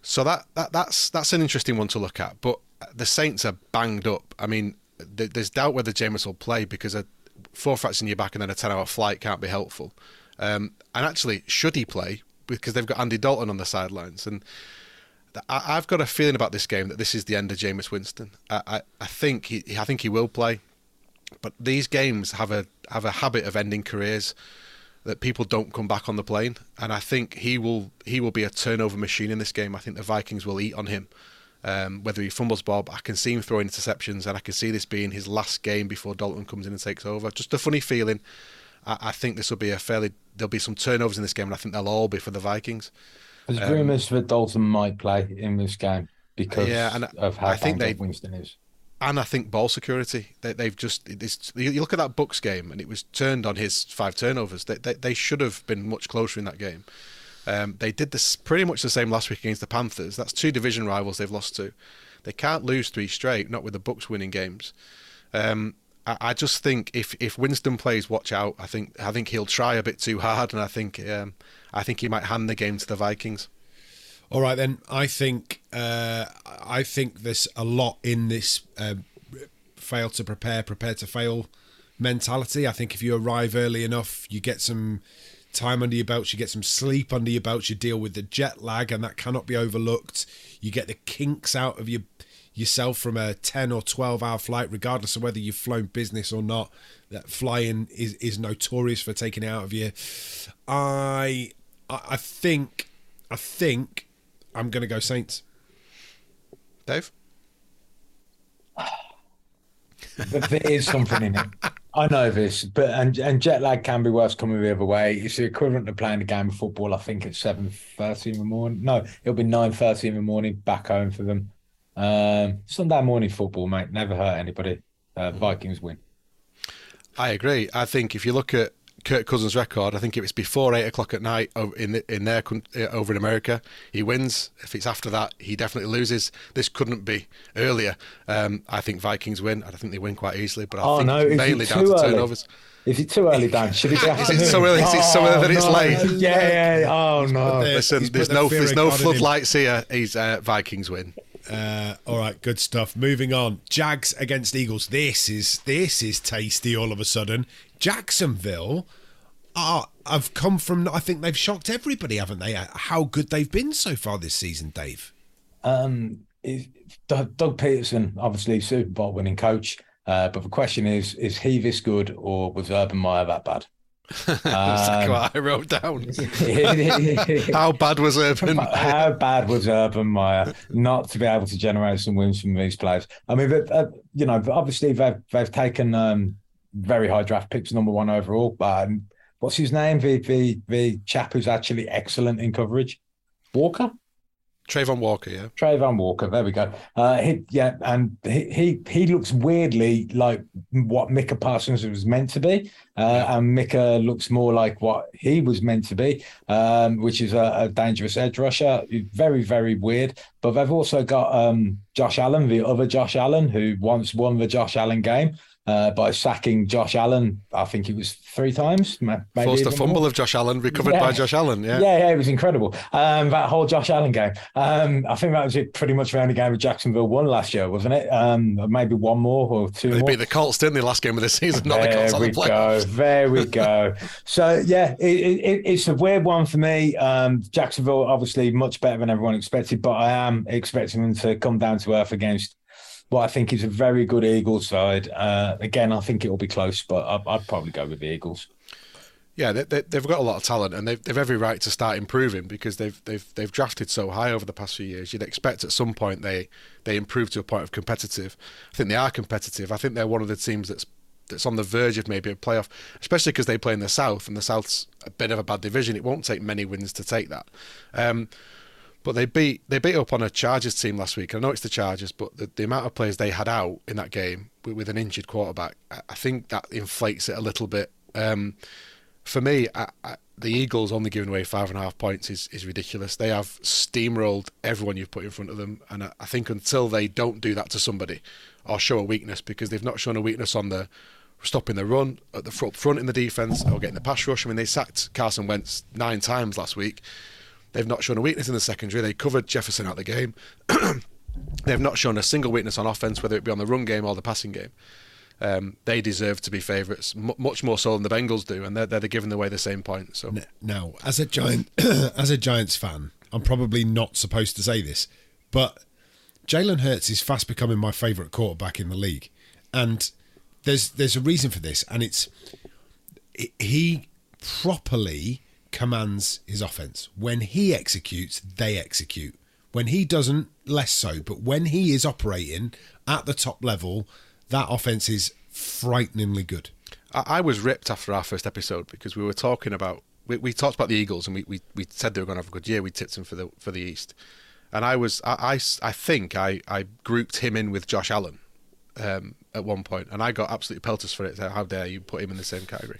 so that, that that's that's an interesting one to look at. But the Saints are banged up. I mean, th- there's doubt whether Jameis will play because a four fractures in your back and then a ten hour flight can't be helpful. Um, and actually, should he play? Because they've got Andy Dalton on the sidelines, and I, have got a feeling about this game that this is the end of Jameis Winston. I, I, I think he I think he will play, but these games have a have a habit of ending careers that people don't come back on the plane, and I think he will he will be a turnover machine in this game. I think the Vikings will eat on him. Um, whether he fumbles Bob, I can see him throwing interceptions, and I can see this being his last game before Dalton comes in and takes over. Just a funny feeling. I, I think this will be a fairly there'll be some turnovers in this game, and I think they'll all be for the Vikings. There's um, rumours that Dalton might play in this game because yeah, and of how I think they, Winston is and I think ball security. They, have just you look at that Bucs game, and it was turned on his five turnovers. They they, they should have been much closer in that game. Um, they did this pretty much the same last week against the Panthers. That's two division rivals they've lost to. They can't lose three straight, not with the Bucs winning games. Um, I, I, just think if if Winston plays, watch out. I think I think he'll try a bit too hard, and I think um, I think he might hand the game to the Vikings. All right, then. I think uh, I think there's a lot in this uh, fail to prepare, prepare to fail mentality. I think if you arrive early enough, you get some time under your belts, you get some sleep under your belts, you deal with the jet lag, and that cannot be overlooked. You get the kinks out of your yourself from a 10 or 12 hour flight regardless of whether you've flown business or not that flying is, is notorious for taking it out of you i i think i think I'm going to go Saints. Dave? there is something in it. I know this, but and and jet lag can be worse coming the other way. It's the equivalent to playing a game of football. I think at seven thirty in the morning. No, it'll be nine thirty in the morning back home for them. Um, Sunday morning football, mate, never hurt anybody. Uh, Vikings win. I agree. I think if you look at Kirk Cousins' record. I think it was before eight o'clock at night in the, in their uh, over in America. He wins. If it's after that, he definitely loses. This couldn't be earlier. Um, I think Vikings win. I think they win quite easily, but I oh, think no, it's mainly down to early? turnovers. Is it too early, Dan? Should it be afternoon? Is it so early? Is it so early that it's no. late? Yeah, yeah. Oh no. Listen, there's no there's no God him. floodlights here. He's uh, Vikings win. Uh, all right, good stuff. Moving on. Jags against Eagles. This is this is tasty. All of a sudden, Jacksonville are have come from. I think they've shocked everybody, haven't they? How good they've been so far this season, Dave. Um, is- Doug Pederson, obviously Super Bowl winning coach. Uh, but the question is, is he this good or was Urban Meyer that bad? That's Um, what I wrote down. How bad was Urban? How bad was Urban Meyer not to be able to generate some wins from these players? I mean, uh, you know, obviously they've they've taken um, very high draft picks, number one overall. Um, what's his name? The, the the chap who's actually excellent in coverage, Walker. Travon Walker, yeah. Travon Walker, there we go. Uh, he, yeah, and he, he he looks weirdly like what Micah Parsons was meant to be, uh, and Micah looks more like what he was meant to be, um, which is a, a dangerous edge rusher. Very very weird. But they've also got um, Josh Allen, the other Josh Allen, who once won the Josh Allen game. Uh, by sacking Josh Allen, I think it was three times. Forced a fumble more. of Josh Allen, recovered Yeah. by Josh Allen. Yeah. Yeah, yeah, it was incredible. Um, that whole Josh Allen game. Um, I think that was it. Pretty much the only game Jacksonville won last year, wasn't it? Um, maybe one more or two They more. beat the Colts, didn't they, last game of the season? Not the there Colts on we the go. There we go. So yeah, it, it, it's a weird one for me. Um, Jacksonville obviously much better than everyone expected, but I am expecting them to come down to earth against what I think is a very good Eagles side. Uh, again, I think it will be close, but I, I'd probably go with the Eagles. Yeah, they, they, they've got a lot of talent, and they've, they've every right to start improving because they've they've they've drafted so high over the past few years. You'd expect at some point they they improve to a point of competitive. I think they are competitive. I think they're one of the teams that's that's on the verge of maybe a playoff, especially because they play in the South, and the South's a bit of a bad division. It won't take many wins to take that. Um, but they beat they beat up on a Chargers team last week. I know it's the Chargers, but the, the amount of players they had out in that game with, with an injured quarterback, I, think that inflates it a little bit. Um, for me, I, I, the Eagles only giving away five and a half points is, is ridiculous. They have steamrolled everyone you've put in front of them, and I, I think until they don't do that to somebody or show a weakness, because they've not shown a weakness on the stopping the run at the front, front in the defense or getting the pass rush. I mean, they sacked Carson Wentz nine times last week. They've not shown a weakness in the secondary. They covered Jefferson out the game. They've not shown a single weakness on offense, whether it be on the run game or the passing game. Um, they deserve to be favourites, m- much more so than the Bengals do, and they're, they're giving away the same point. So Now, as a giant, as a Giants fan, I'm probably not supposed to say this, but Jalen Hurts is fast becoming my favourite quarterback in the league, and there's there's a reason for this, and it's he properly commands his offense. When he executes, they execute. When he doesn't, less so. But when he is operating at the top level, that offense is frighteningly good. I, was ripped after our first episode because we were talking about we, we talked about the Eagles and we, we, we said they were going to have a good year. We tipped them for the for the East, and I was I, I, I think I, I grouped him in with Josh Allen um, at one point, and I got absolutely pelters for it. How dare you put him in the same category?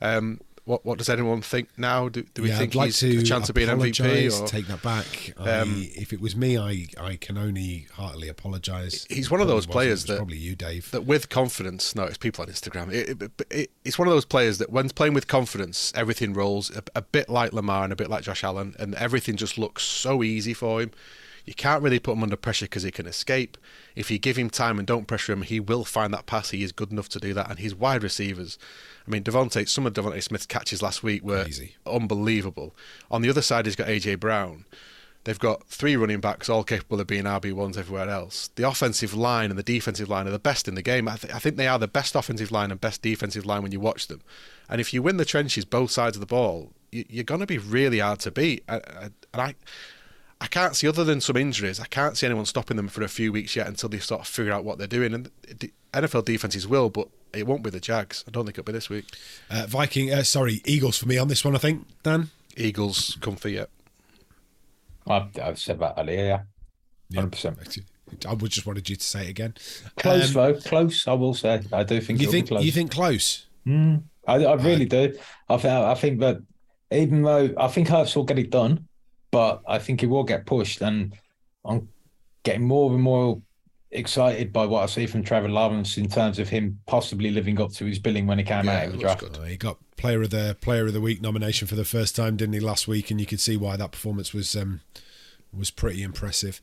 Um, what what does anyone think now? Do, do we yeah, think I'd like he's to a chance of being MVP? Or? Take that back. I, Um, if it was me, I, I can only heartily apologise. He's one of those players that probably you, Dave. that with confidence. No, it's people on Instagram. It, it, it, it's one of those players that when playing with confidence, everything rolls a, a bit like Lamar and a bit like Josh Allen, and everything just looks so easy for him. You can't really put him under pressure because he can escape. If you give him time and don't pressure him, he will find that pass. He is good enough to do that, and his wide receivers. I mean, DeVonta. Some of DeVonta Smith's catches last week were Crazy. unbelievable. On the other side, he's got AJ Brown. They've got three running backs, all capable of being RB ones everywhere else. The offensive line and the defensive line are the best in the game. I, th- I think they are the best offensive line and best defensive line when you watch them. And if you win the trenches, both sides of the ball, you, you're going to be really hard to beat. I, I, and I, I can't see other than some injuries. I can't see anyone stopping them for a few weeks yet until they sort of figure out what they're doing. And the NFL defenses will, but it won't be the Jags. I don't think it'll be this week. Uh, Viking, uh, sorry, Eagles for me on this one. I think Dan. Eagles comfy yet. I've, I've said that earlier. Yeah, hundred percent. I would just wanted you to say it again. Close Um, though, close. I will say. I do think You think close. you think close? Mm, I, I really do. I think I think that even though I think Hurts will get it done, but I think he will get pushed, and I'm getting more and more excited by what I see from Trevor Lawrence in terms of him possibly living up to his billing when he came yeah, out of the draft. Good. He got player of the player of the week nomination for the first time, didn't he, last week? And you could see why that performance was um, was pretty impressive.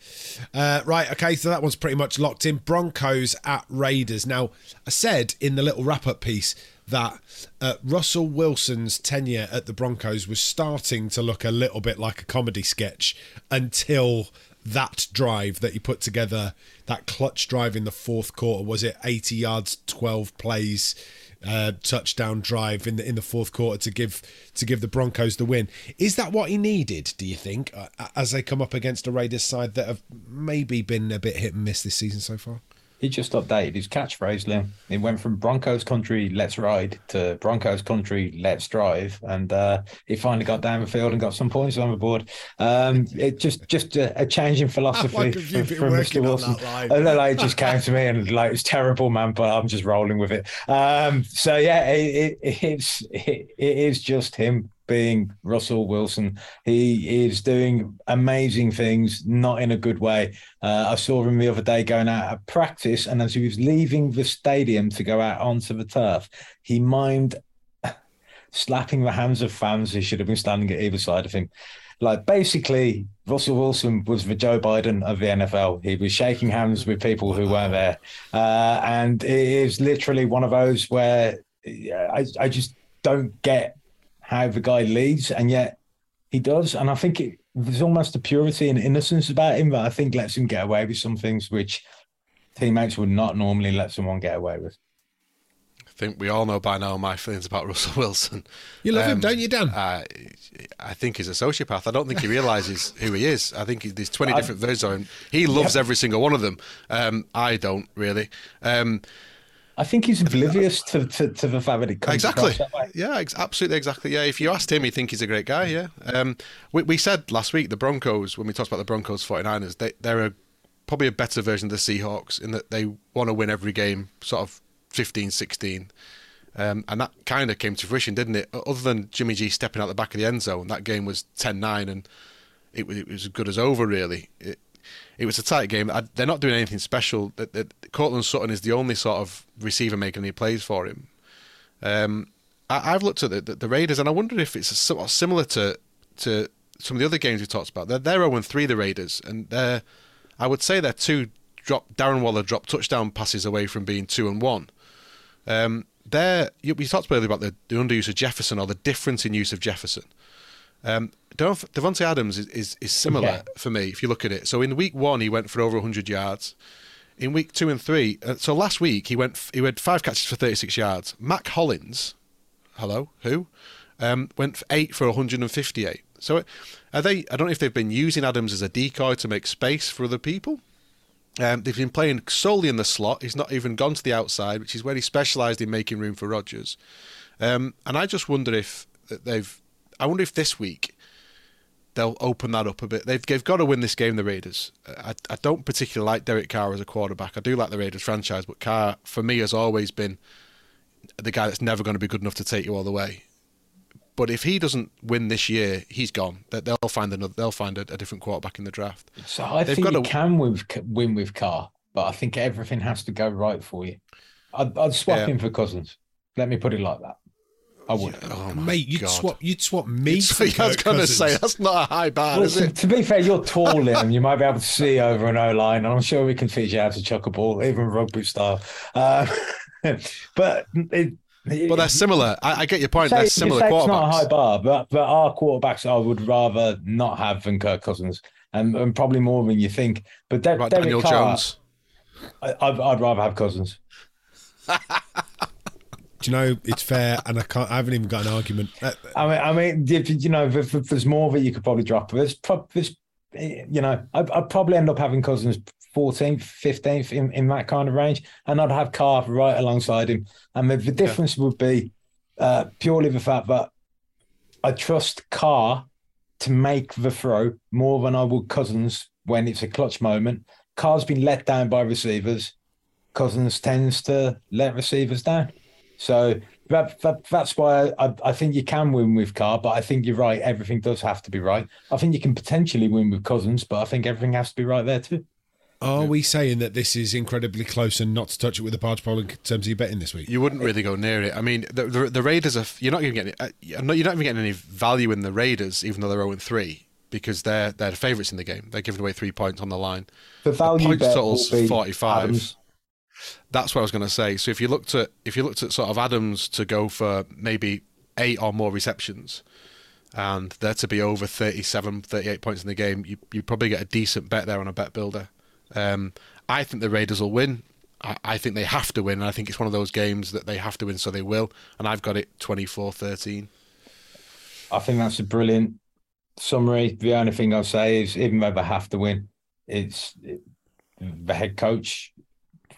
Uh, right, okay, so that one's pretty much locked in. Broncos at Raiders. Now, I said in the little wrap up piece that uh, Russell Wilson's tenure at the Broncos was starting to look a little bit like a comedy sketch until that drive that he put together, that clutch drive in the fourth quarter. Was it 80 yards, 12 plays? Uh, touchdown drive in the in the fourth quarter to give to give the Broncos the win. Is that what he needed? Do you think, uh, as they come up against a Raiders side that have maybe been a bit hit and miss this season so far? He just updated his catchphrase, Liam. It went from Broncos country, let's ride, to Broncos country, let's drive, and uh, he finally got down the field and got some points on the board. Um, it just just a, a change in philosophy from, from Mr. Wilson. And then like, it just came to me and like it's terrible, man, but I'm just rolling with it. Um, so yeah, it, it, it's it, it is just him being Russell Wilson. He is doing amazing things, not in a good way. Uh, I saw him the other day going out at practice, and as he was leaving the stadium to go out onto the turf, he mimed slapping the hands of fans who should have been standing at either side of him. Like basically, Russell Wilson was the Joe Biden of the NFL. He was shaking hands with people who weren't there, uh, and it is literally one of those where I, I just don't get how the guy leads, and yet he does. And I think it, there's almost a purity and innocence about him that I think lets him get away with some things which teammates would not normally let someone get away with. I think we all know by now my feelings about Russell Wilson. You love um, him, don't you, Dan? I, I think he's a sociopath. I don't think he realizes who he is. I think there's 20 different versions of him. He loves yep. every single one of them. Um, I don't really. Um, I think he's oblivious to, to, to the fact that he comes exactly. Yeah, ex- absolutely, exactly. Yeah, if you asked him, he'd think he's a great guy. Yeah. Um, we, we said last week the Broncos when we talked about the Broncos 49ers, they they're a, probably a better version of the Seahawks in that they want to win every game, sort of 15-16. Um, and that kind of came to fruition, didn't it? Other than Jimmy G stepping out the back of the end zone, that game was 10-9 and it was, it was as good as over, really. It, it was a tight game. I, they're not doing anything special. That Courtland Sutton is the only sort of receiver making any plays for him. Um, I, have looked at the, the, the, Raiders and I wonder if it's somewhat similar to to some of the other games we talked about. They're they're 0 3 the Raiders, and they're I would say they're two drop Darren Waller dropped touchdown passes away from being two and one. Um, there, you talked earlier about the, the underuse of Jefferson or the difference in use of Jefferson. Um, Davante Adams is, is, is similar yeah. for me if you look at it. So in week one, he went for over 100 yards. In week two and three, uh, so last week he went he had five catches for 36 yards. Mack Hollins, hello, who, um, went for eight for 158. So are they? I don't know if they've been using Adams as a decoy to make space for other people. Um, they've been playing solely in the slot. He's not even gone to the outside, which is where he specialised in making room for Rodgers. Um, and I just wonder if they've. I wonder if this week they'll open that up a bit. They've, they've got to win this game, the Raiders. I, I don't particularly like Derek Carr as a quarterback. I do like the Raiders franchise, but Carr, for me, has always been the guy that's never going to be good enough to take you all the way. But if he doesn't win this year, he's gone. They'll find another. They'll find a, a different quarterback in the draft. So I They've think got you to... can win with, win with Carr, but I think everything has to go right for you. I'd, I'd swap yeah. him for Cousins. Let me put it like that. I would. Oh Mate, you'd God. swap you'd swap me for I was going to say that's not a high bar, well, is it? To be fair, you're tall, Liam. You might be able to see over an O line, and I'm sure we can teach you how to chuck a ball, even rugby style. Uh, but it, but they're similar. I, I get your point. Say, they're similar quarterbacks. It's not a high bar, but but our quarterbacks I would rather not have than Kirk Cousins, and, and probably more than you think. But De- Derek Daniel Carr, Jones. I, I'd, I'd rather have Cousins. Do you know it's fair, and I can't. I haven't even got an argument. Uh, I mean, I mean, you know, if, if there's more that you could probably drop. There's, there's you know, I'd, I'd, probably end up having Cousins 14th, 15th in, in that kind of range, and I'd have Carr right alongside him. And the, the difference yeah. would be uh, purely the fact that I trust Carr to make the throw more than I would Cousins when it's a clutch moment. Carr's been let down by receivers. Cousins tends to let receivers down. So that, that, that's why I, I think you can win with Carr, but I think you're right. Everything does have to be right. I think you can potentially win with Cousins, but I think everything has to be right there too. Are we saying that this is incredibly close and not to touch it with a barge pole in terms of your betting this week? You wouldn't really go near it. I mean, the, the, the Raiders are. You're not even getting. Uh, you're not even getting any value in the Raiders, even though they're 0 3, because they're they're the favourites in the game. They're giving away three points on the line. The value the point bet total's 45. Adams. That's what I was going to say. So if you looked at if you looked at sort of Adams to go for maybe eight or more receptions, and there to be over 37, 38 points in the game, you you probably get a decent bet there on a bet builder. Um, I think the Raiders will win. I, I think they have to win. And I think it's one of those games that they have to win, so they will. And I've got it 24-13. I think that's a brilliant summary. The only thing I'll say is, even though they have to win, it's it, the head coach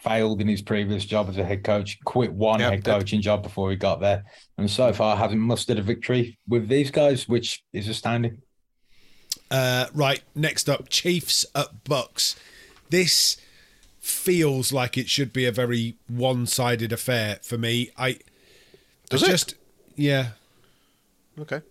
failed in his previous job as a head coach, quit one Yep, head did. coaching job before he got there, and so far hasn't mustered a victory with these guys, which is astounding. Uh, right, next up, Chiefs at Bucs. This feels like it should be a very one-sided affair for me. I Does I it? just yeah, Okay.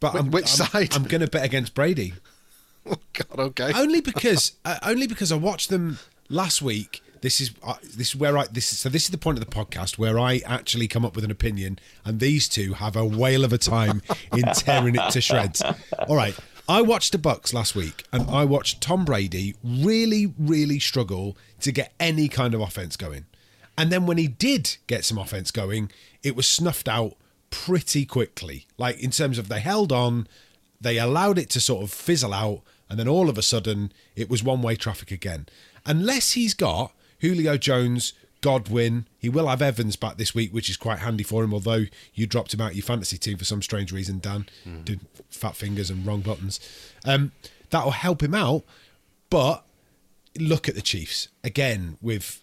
but Wh- I'm, which I'm, side? I'm going to bet against Brady Oh God. Okay. only because uh, only because I watched them last week. This is uh, this is where I this is so this is the point of the podcast where I actually come up with an opinion, and these two have a whale of a time in tearing it to shreds. All right, I watched the Bucs last week, and I watched Tom Brady really, really struggle to get any kind of offense going, and then when he did get some offense going, it was snuffed out pretty quickly. Like in terms of they held on, they allowed it to sort of fizzle out, and then all of a sudden it was one way traffic again. Unless he's got Julio Jones, Godwin, he will have Evans back this week, which is quite handy for him. Although you dropped him out of your fantasy team for some strange reason, Dan, did fat fingers and wrong buttons. Um, that'll help him out, but look at the Chiefs again with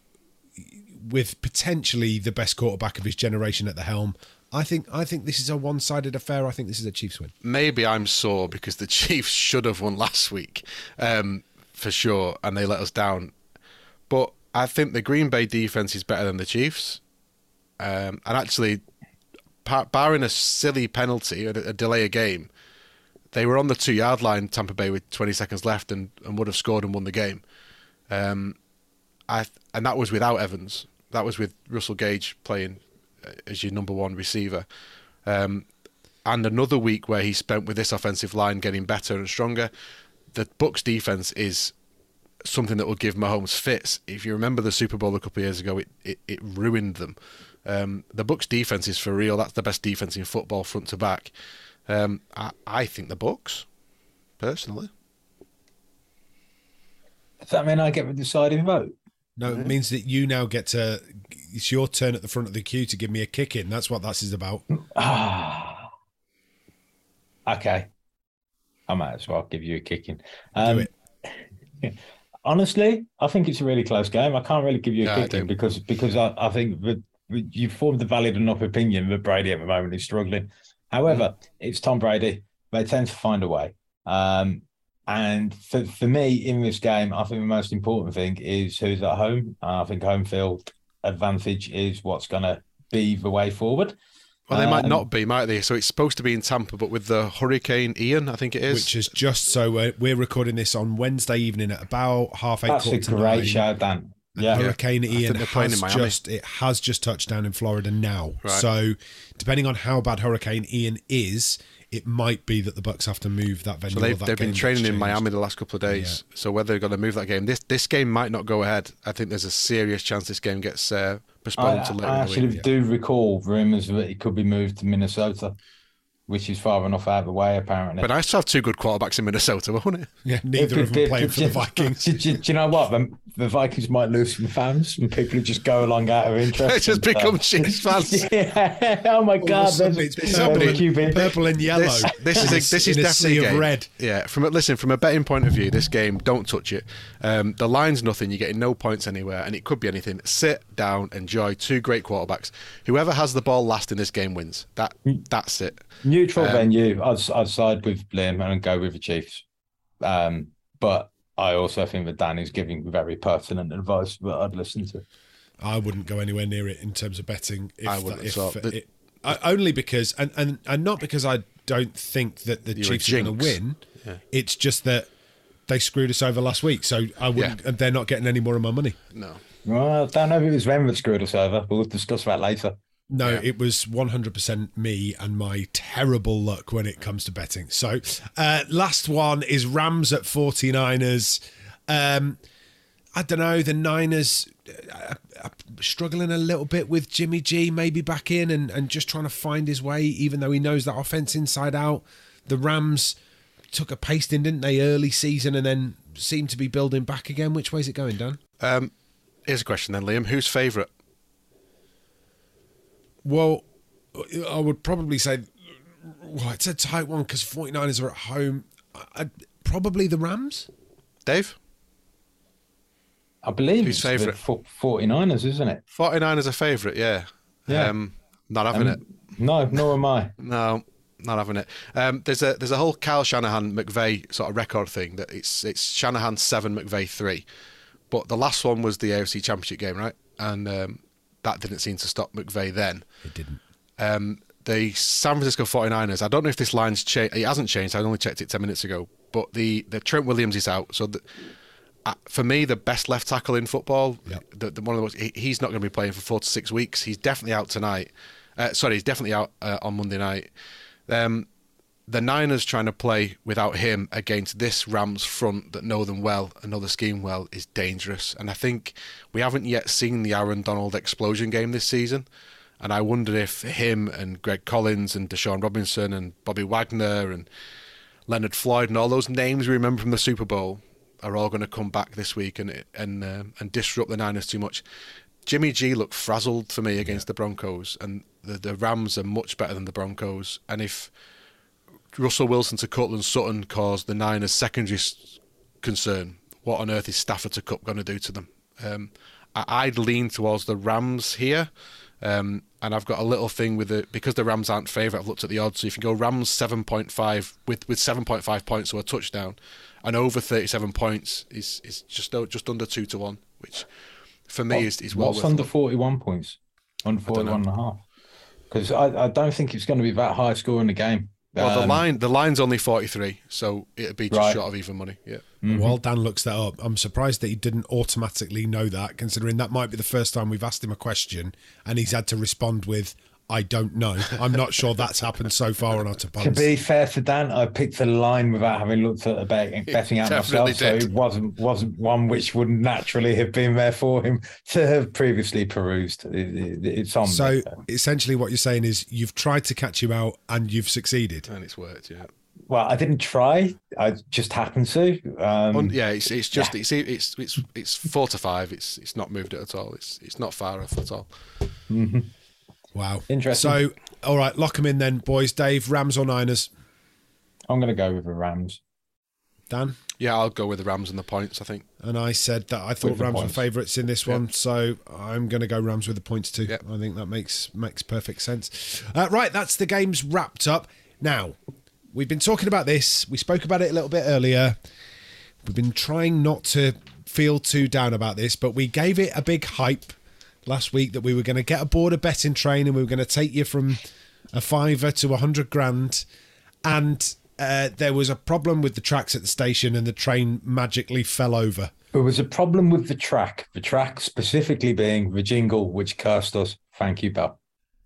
with potentially the best quarterback of his generation at the helm. I think I think this is a one-sided affair. I think this is a Chiefs win. maybe I'm sore because the Chiefs should have won last week, um, for sure, and they let us down. But I think the Green Bay defense is better than the Chiefs, um, and actually, barring a silly penalty, a, a delay a game, they were on the two-yard line, Tampa Bay, with 20 seconds left, and, and would have scored and won the game. Um, I and that was without Evans. That was with Russell Gage playing uh, as your number one receiver. Um, and another week where he spent with this offensive line getting better and stronger. The Bucs defense is something that will give Mahomes fits. If you remember the Super Bowl a couple of years ago, it it, it ruined them. Um, the Bucs defense is for real. That's the best defense in football, front to back. Um, I, I think the Bucs, personally. Does that mean I get the deciding vote? No, it means that you now get to. It's your turn at the front of the queue to give me a kick in. That's what this is about. Ah. okay. I might as well give you a kicking. Um, it. honestly, I think it's a really close game. I can't really give you a Yeah, do. because because I, I think that you formed a valid enough opinion that Brady at the moment is struggling. However, it's Tom Brady. They tend to find a way. Um, and for, for me in this game, I think the most important thing is who's at home. I think home field advantage is what's going to be the way forward. Well, they might Um, not be, might they? So it's supposed to be in Tampa, but with the Hurricane Ian, I think it is. Which is just so we're, we're recording this on Wednesday evening at about half eight. That's a quarter to great nine. show, Dan. Yeah. Hurricane I Ian they're playing has just it has just touched down in Florida now. Right. So depending on how bad Hurricane Ian is, it might be that the Bucs have to move that venue. So or they've, that they've been game gets training in. Miami the last couple of days. So whether they're going to move that game, this this game might not go ahead. I think there's a serious chance this game gets uh, postponed I, to later I in the actually week. do recall rumours that it could be moved to Minnesota, which is far enough out of the way, apparently. But I still have two good quarterbacks in Minnesota, won't it? Yeah, neither of them playing for the Vikings. Do, do- do you know what? The, the Vikings might lose some fans, and people who just go along out of interest. They just and, become Chiefs fans. yeah. Oh my All God! sudden it's a purple, and, purple and yellow. This, this is a- a, this is in a definitely a of game. red. Yeah, from a, listen from a betting point of view, this game don't touch it. Um, the line's nothing. You're getting no points anywhere, and it could be anything. Sit down, enjoy. Two great quarterbacks. Whoever has the ball last in this game wins. That that's it. Neutral Um, venue. I'd, I'd side with Liam and go with the Chiefs. Um, but I also think that Dan is giving very pertinent advice that I'd listen to. I wouldn't go anywhere near it in terms of betting. If I wouldn't That, if, as well. The- it, I, only because and, and and not because I don't think that the Chiefs are going to win. Yeah. It's just that they screwed us over last week, so I wouldn't. And they're not getting any more of my money. No. Well, I don't know if it was them that screwed us over, but we'll discuss that later. No, it was 100% me and my terrible luck when it comes to betting. So, uh, last one is Rams at 49ers. Um, I don't know, the Niners uh, are struggling a little bit with Jimmy G maybe back in and, and just trying to find his way, even though he knows that offense inside out. The Rams took a pasting, didn't they, early season and then seem to be building back again. Which way is it going, Dan? Um, here's a question then, Liam. Who's favourite? Well, I would probably say, well, it's a tight one because 49ers are at home. I, I'd- probably the Rams. Dave? I believe Who's it's favourite? the fo- 49ers, isn't it? 49ers are favourite, yeah. Yeah. Um, not having Um, it. No, nor am I. No, not having it. Um, there's a there's a whole Kyle Shanahan McVay sort of record thing that it's it's Shanahan seven McVay three, but the last one was the AFC Championship game, right? And um, that didn't seem to stop McVay then. It didn't. Um, the San Francisco 49ers, I don't know if this line's changed. It hasn't changed. I only checked it 10 minutes ago. But the, the Trent Williams is out. So the, uh, for me, the best left tackle in football, the, the, one of the most, he, he's not going to be playing for four to six weeks. He's definitely out tonight. Uh, sorry, he's definitely out uh, on Monday night. Um, the Niners trying to play without him against this Rams front that know them well and know the scheme well is dangerous. And I think we haven't yet seen the Aaron Donald explosion game this season. And I wonder if him and Greg Collins and Deshaun Robinson and Bobby Wagner and Leonard Floyd and all those names we remember from the Super Bowl are all going to come back this week and and um, and disrupt the Niners too much. Jimmy G looked frazzled for me against the Broncos, and the the Rams are much better than the Broncos. And if Russell Wilson to Courtland Sutton caused the Niners secondary concern, what on earth is Stafford to Kupp going to do to them? Um, I, I'd lean towards the Rams here. Um, and I've got a little thing with it because the Rams aren't favourite. I've looked at the odds. So if you go Rams seven point five with with seven point five points or a touchdown, and over thirty seven points is is just just under two to one, which for me What- is is well What's under 41 points? Under don't 41 and a half. Because I, I don't think it's going to be that high score in the game. Well, the Um, line the line's only forty three, so it'd be just Right. short of even money. Yeah. While Dan looks that up, I'm surprised that he didn't automatically know that, considering that might be the first time we've asked him a question and he's had to respond with, I don't know. I'm not sure that's happened so far on Otter To be fair to Dan, I picked the line without having looked at the betting, betting out definitely myself, so it wasn't wasn't one which would naturally have been there for him to have previously perused. It- it- it's on. So there. essentially, what you're saying is you've tried to catch him out and you've succeeded. And it's worked. Yeah. well, I didn't try. I just happened to. Um, Un- yeah, it's it's just it's it's it's it's four to five. It's it's not moved it at all. It's it's not far off at all. Wow. Interesting. So, all right, lock them in then, boys. Dave, Rams or Niners? I'm going to go with the Rams. Dan? Yeah, I'll go with the Rams and the points. I think. And I said that I thought With the Rams were favourites in this one, so I'm going to go Rams with the points too. Yep. I think that makes makes perfect sense. Uh, right, that's the games wrapped up. Now, we've been talking about this. We spoke about it a little bit earlier. We've been trying not to feel too down about this, but we gave it a big hype last week that we were going to get aboard a betting train and we were going to take you from a fiver to a hundred grand, and uh, there was a problem with the tracks at the station, and the train magically fell over. There was a problem with the track. The track specifically being the jingle, which cursed us. Thank you, Bell.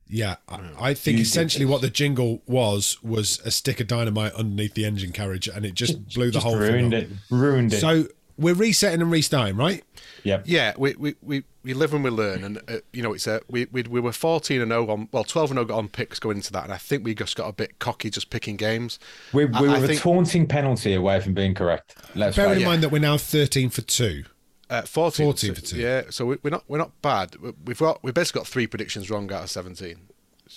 Yeah, I, I think You essentially what the jingle was was a stick of dynamite underneath the engine carriage, and it just, blew the Just whole ruined thing. it. Ruined it. So we're resetting and restarting, right? Yeah. Yeah, we we, we, we live and we learn, and uh, you know it's a we, we we were fourteen and zero on well twelve and zero got on picks going into that, and I think we just got a bit cocky just picking games. We, I- we I were a think- taunting penalty away from being correct. Let's Bearing in it. mind that we're now thirteen for two. Uh, 14, 14 for two. Yeah, so we, we're not we're not bad. We- We've got we've basically got three predictions wrong out of seventeen.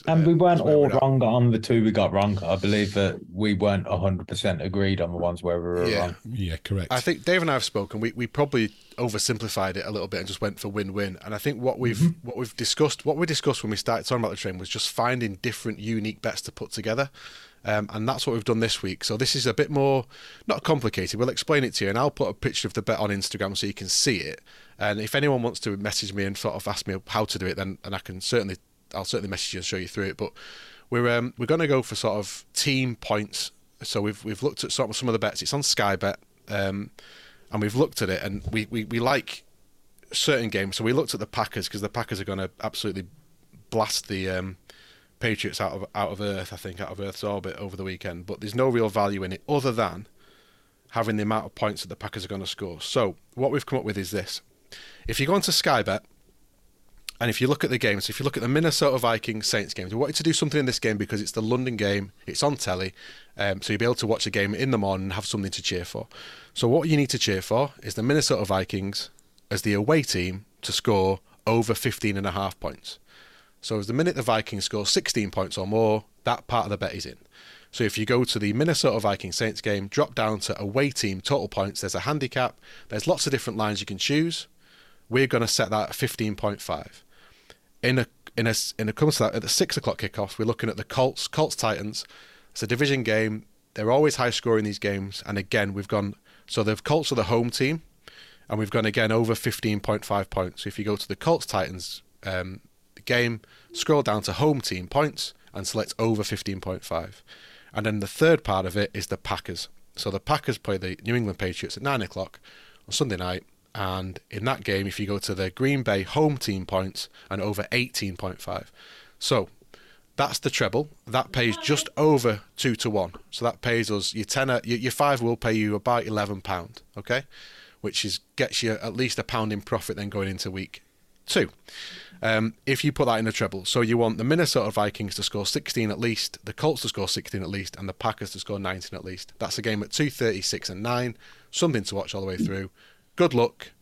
And we weren't all we're wrong on the two we got wrong. I believe that we weren't 100% agreed on the ones where we were Yeah. wrong. Yeah, correct. I think Dave and I have spoken. We, we probably oversimplified it a little bit and just went for win-win. And I think what we've Mm-hmm. what we've discussed, what we discussed when we started talking about the train was just finding different, unique bets to put together. Um, and that's what we've done this week. So this is a bit more not complicated. We'll explain it to you, and I'll put a picture of the bet on Instagram so you can see it. And if anyone wants to message me and sort of ask me how to do it, then and I can certainly I'll certainly message you and show you through it. But we're um, we're going to go for sort of team points. So we've we've looked at some some of the bets. It's on Sky Bet, um, and we've looked at it, and we, we, we like certain games. So we looked at the Packers because the Packers are going to absolutely blast the um, Patriots out of out of Earth. I think out of Earth's orbit over the weekend. But there's no real value in it other than having the amount of points that the Packers are going to score. So what we've come up with is this: if you go onto Sky Bet and if you look at the games, if you look at the Minnesota Vikings Saints games, we wanted to do something in this game because it's the London game, it's on telly, um, so you'll be able to watch a game in the morning and have something to cheer for. So what you need to cheer for is the Minnesota Vikings as the away team to score over 15 and a half points. So as the minute the Vikings score 16 points or more, that part of the bet is in. So if you go to the Minnesota Vikings Saints game, drop down to away team total points, there's a handicap. There's lots of different lines you can choose. We're going to set that at 15.5 in a in a in a comes to that at the six o'clock kickoff, we're looking at the Colts Colts Titans. It's a division game. They're always high scoring these games, and again we've gone. So the Colts are the home team, and we've gone again over fifteen point five points. So if you go to the Colts Titans um, game, scroll down to home team points and select over fifteen point five, and then the third part of it is the Packers. So the Packers play the New England Patriots at nine o'clock on Sunday night and in that game, if you go to the Green Bay home team points and over 18.5. So that's the treble. That pays just over two to one. So that pays us your tenner. Your, your five will pay you about eleven pound. Okay, which is gets you at least a pound in profit then going into week two. Um, if you put that in a treble, so you want the Minnesota Vikings to score 16 at least, the Colts to score 16 at least, and the Packers to score 19 at least. That's a game at 2:36 and nine. Something to watch all the way through good luck,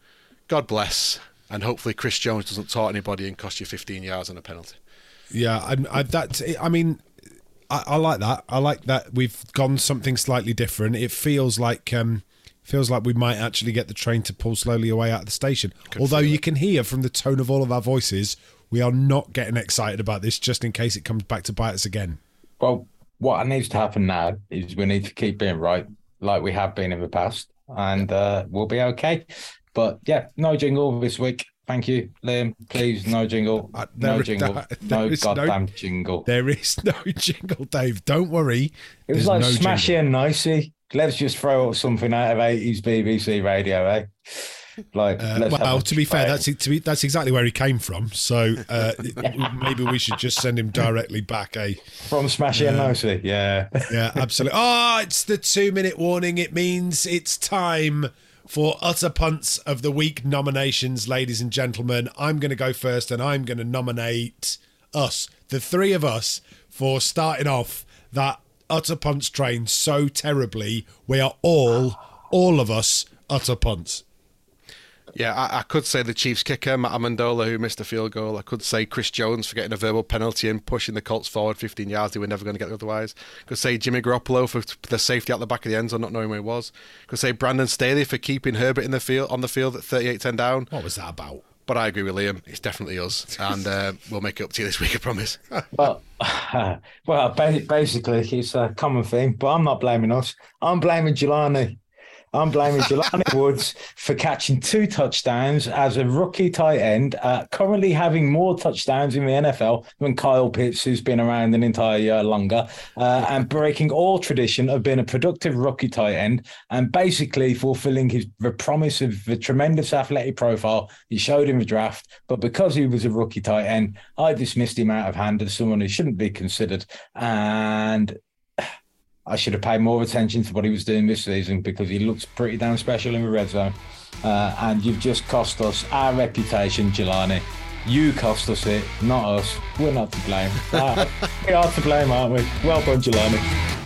God bless, and hopefully Chris Jones doesn't taunt anybody and cost you 15 yards and a penalty. Yeah, I, I that I mean, I, I, like that. I like that we've gone something slightly different. It feels like um, feels like we might actually get the train to pull slowly away out of the station. Could Although you it. can hear from the tone of all of our voices, we are not getting excited about this. Just in case it comes back to bite us again. Well, what needs to happen now is we need to keep being right, like we have been in the past and uh, we'll be okay. But yeah, no jingle this week. Thank you, Liam. Please, no jingle. Uh, no jingle. No, no goddamn no, jingle. There is no jingle, Dave. Don't worry. It was like no smashy and nicey. Let's just throw something out of 80s BBC radio, eh? Like, uh, well, to be fair, that's to be, that's exactly where he came from. So uh, maybe we should just send him directly back. Eh? From Smashie and Nicey, yeah, yeah, absolutely. Oh, it's the two minute warning. It means it's time for utter punts of the week nominations, ladies and gentlemen. I'm going to go first, and I'm going to nominate us, the three of us, for starting off that utter punts train so terribly. We are all, all of us, utter punts. Yeah, I, I, could say the Chiefs kicker, Matt Ammendola, who missed a field goal. I could say Chris Jones for getting a verbal penalty and pushing the Colts forward 15 yards they were never going to get otherwise. Could say Jimmy Garoppolo for the safety out the back of the end zone, not knowing where he was. Could say Brandon Staley for keeping Herbert in the field on the field at 38-10 down. What was that about? But I agree with Liam. It's definitely us, and uh, we'll make it up to you this week. I promise. well, well, basically, it's a common theme, but I'm not blaming us. I'm blaming Jelani. I'm blaming Jelani Woods for catching two touchdowns as a rookie tight end, uh, currently having more touchdowns in the NFL than Kyle Pitts, who's been around an entire year longer, uh, and breaking all tradition of being a productive rookie tight end and basically fulfilling his the promise of the tremendous athletic profile he showed in the draft. But because he was a rookie tight end, I dismissed him out of hand as someone who shouldn't be considered. And I should have paid more attention to what he was doing this season because he looks pretty damn special in the red zone. Uh, and you've just cost us our reputation, Jelani. You cost us it, not us. We're not to blame. uh, we are to blame, aren't we? Well done, Jelani.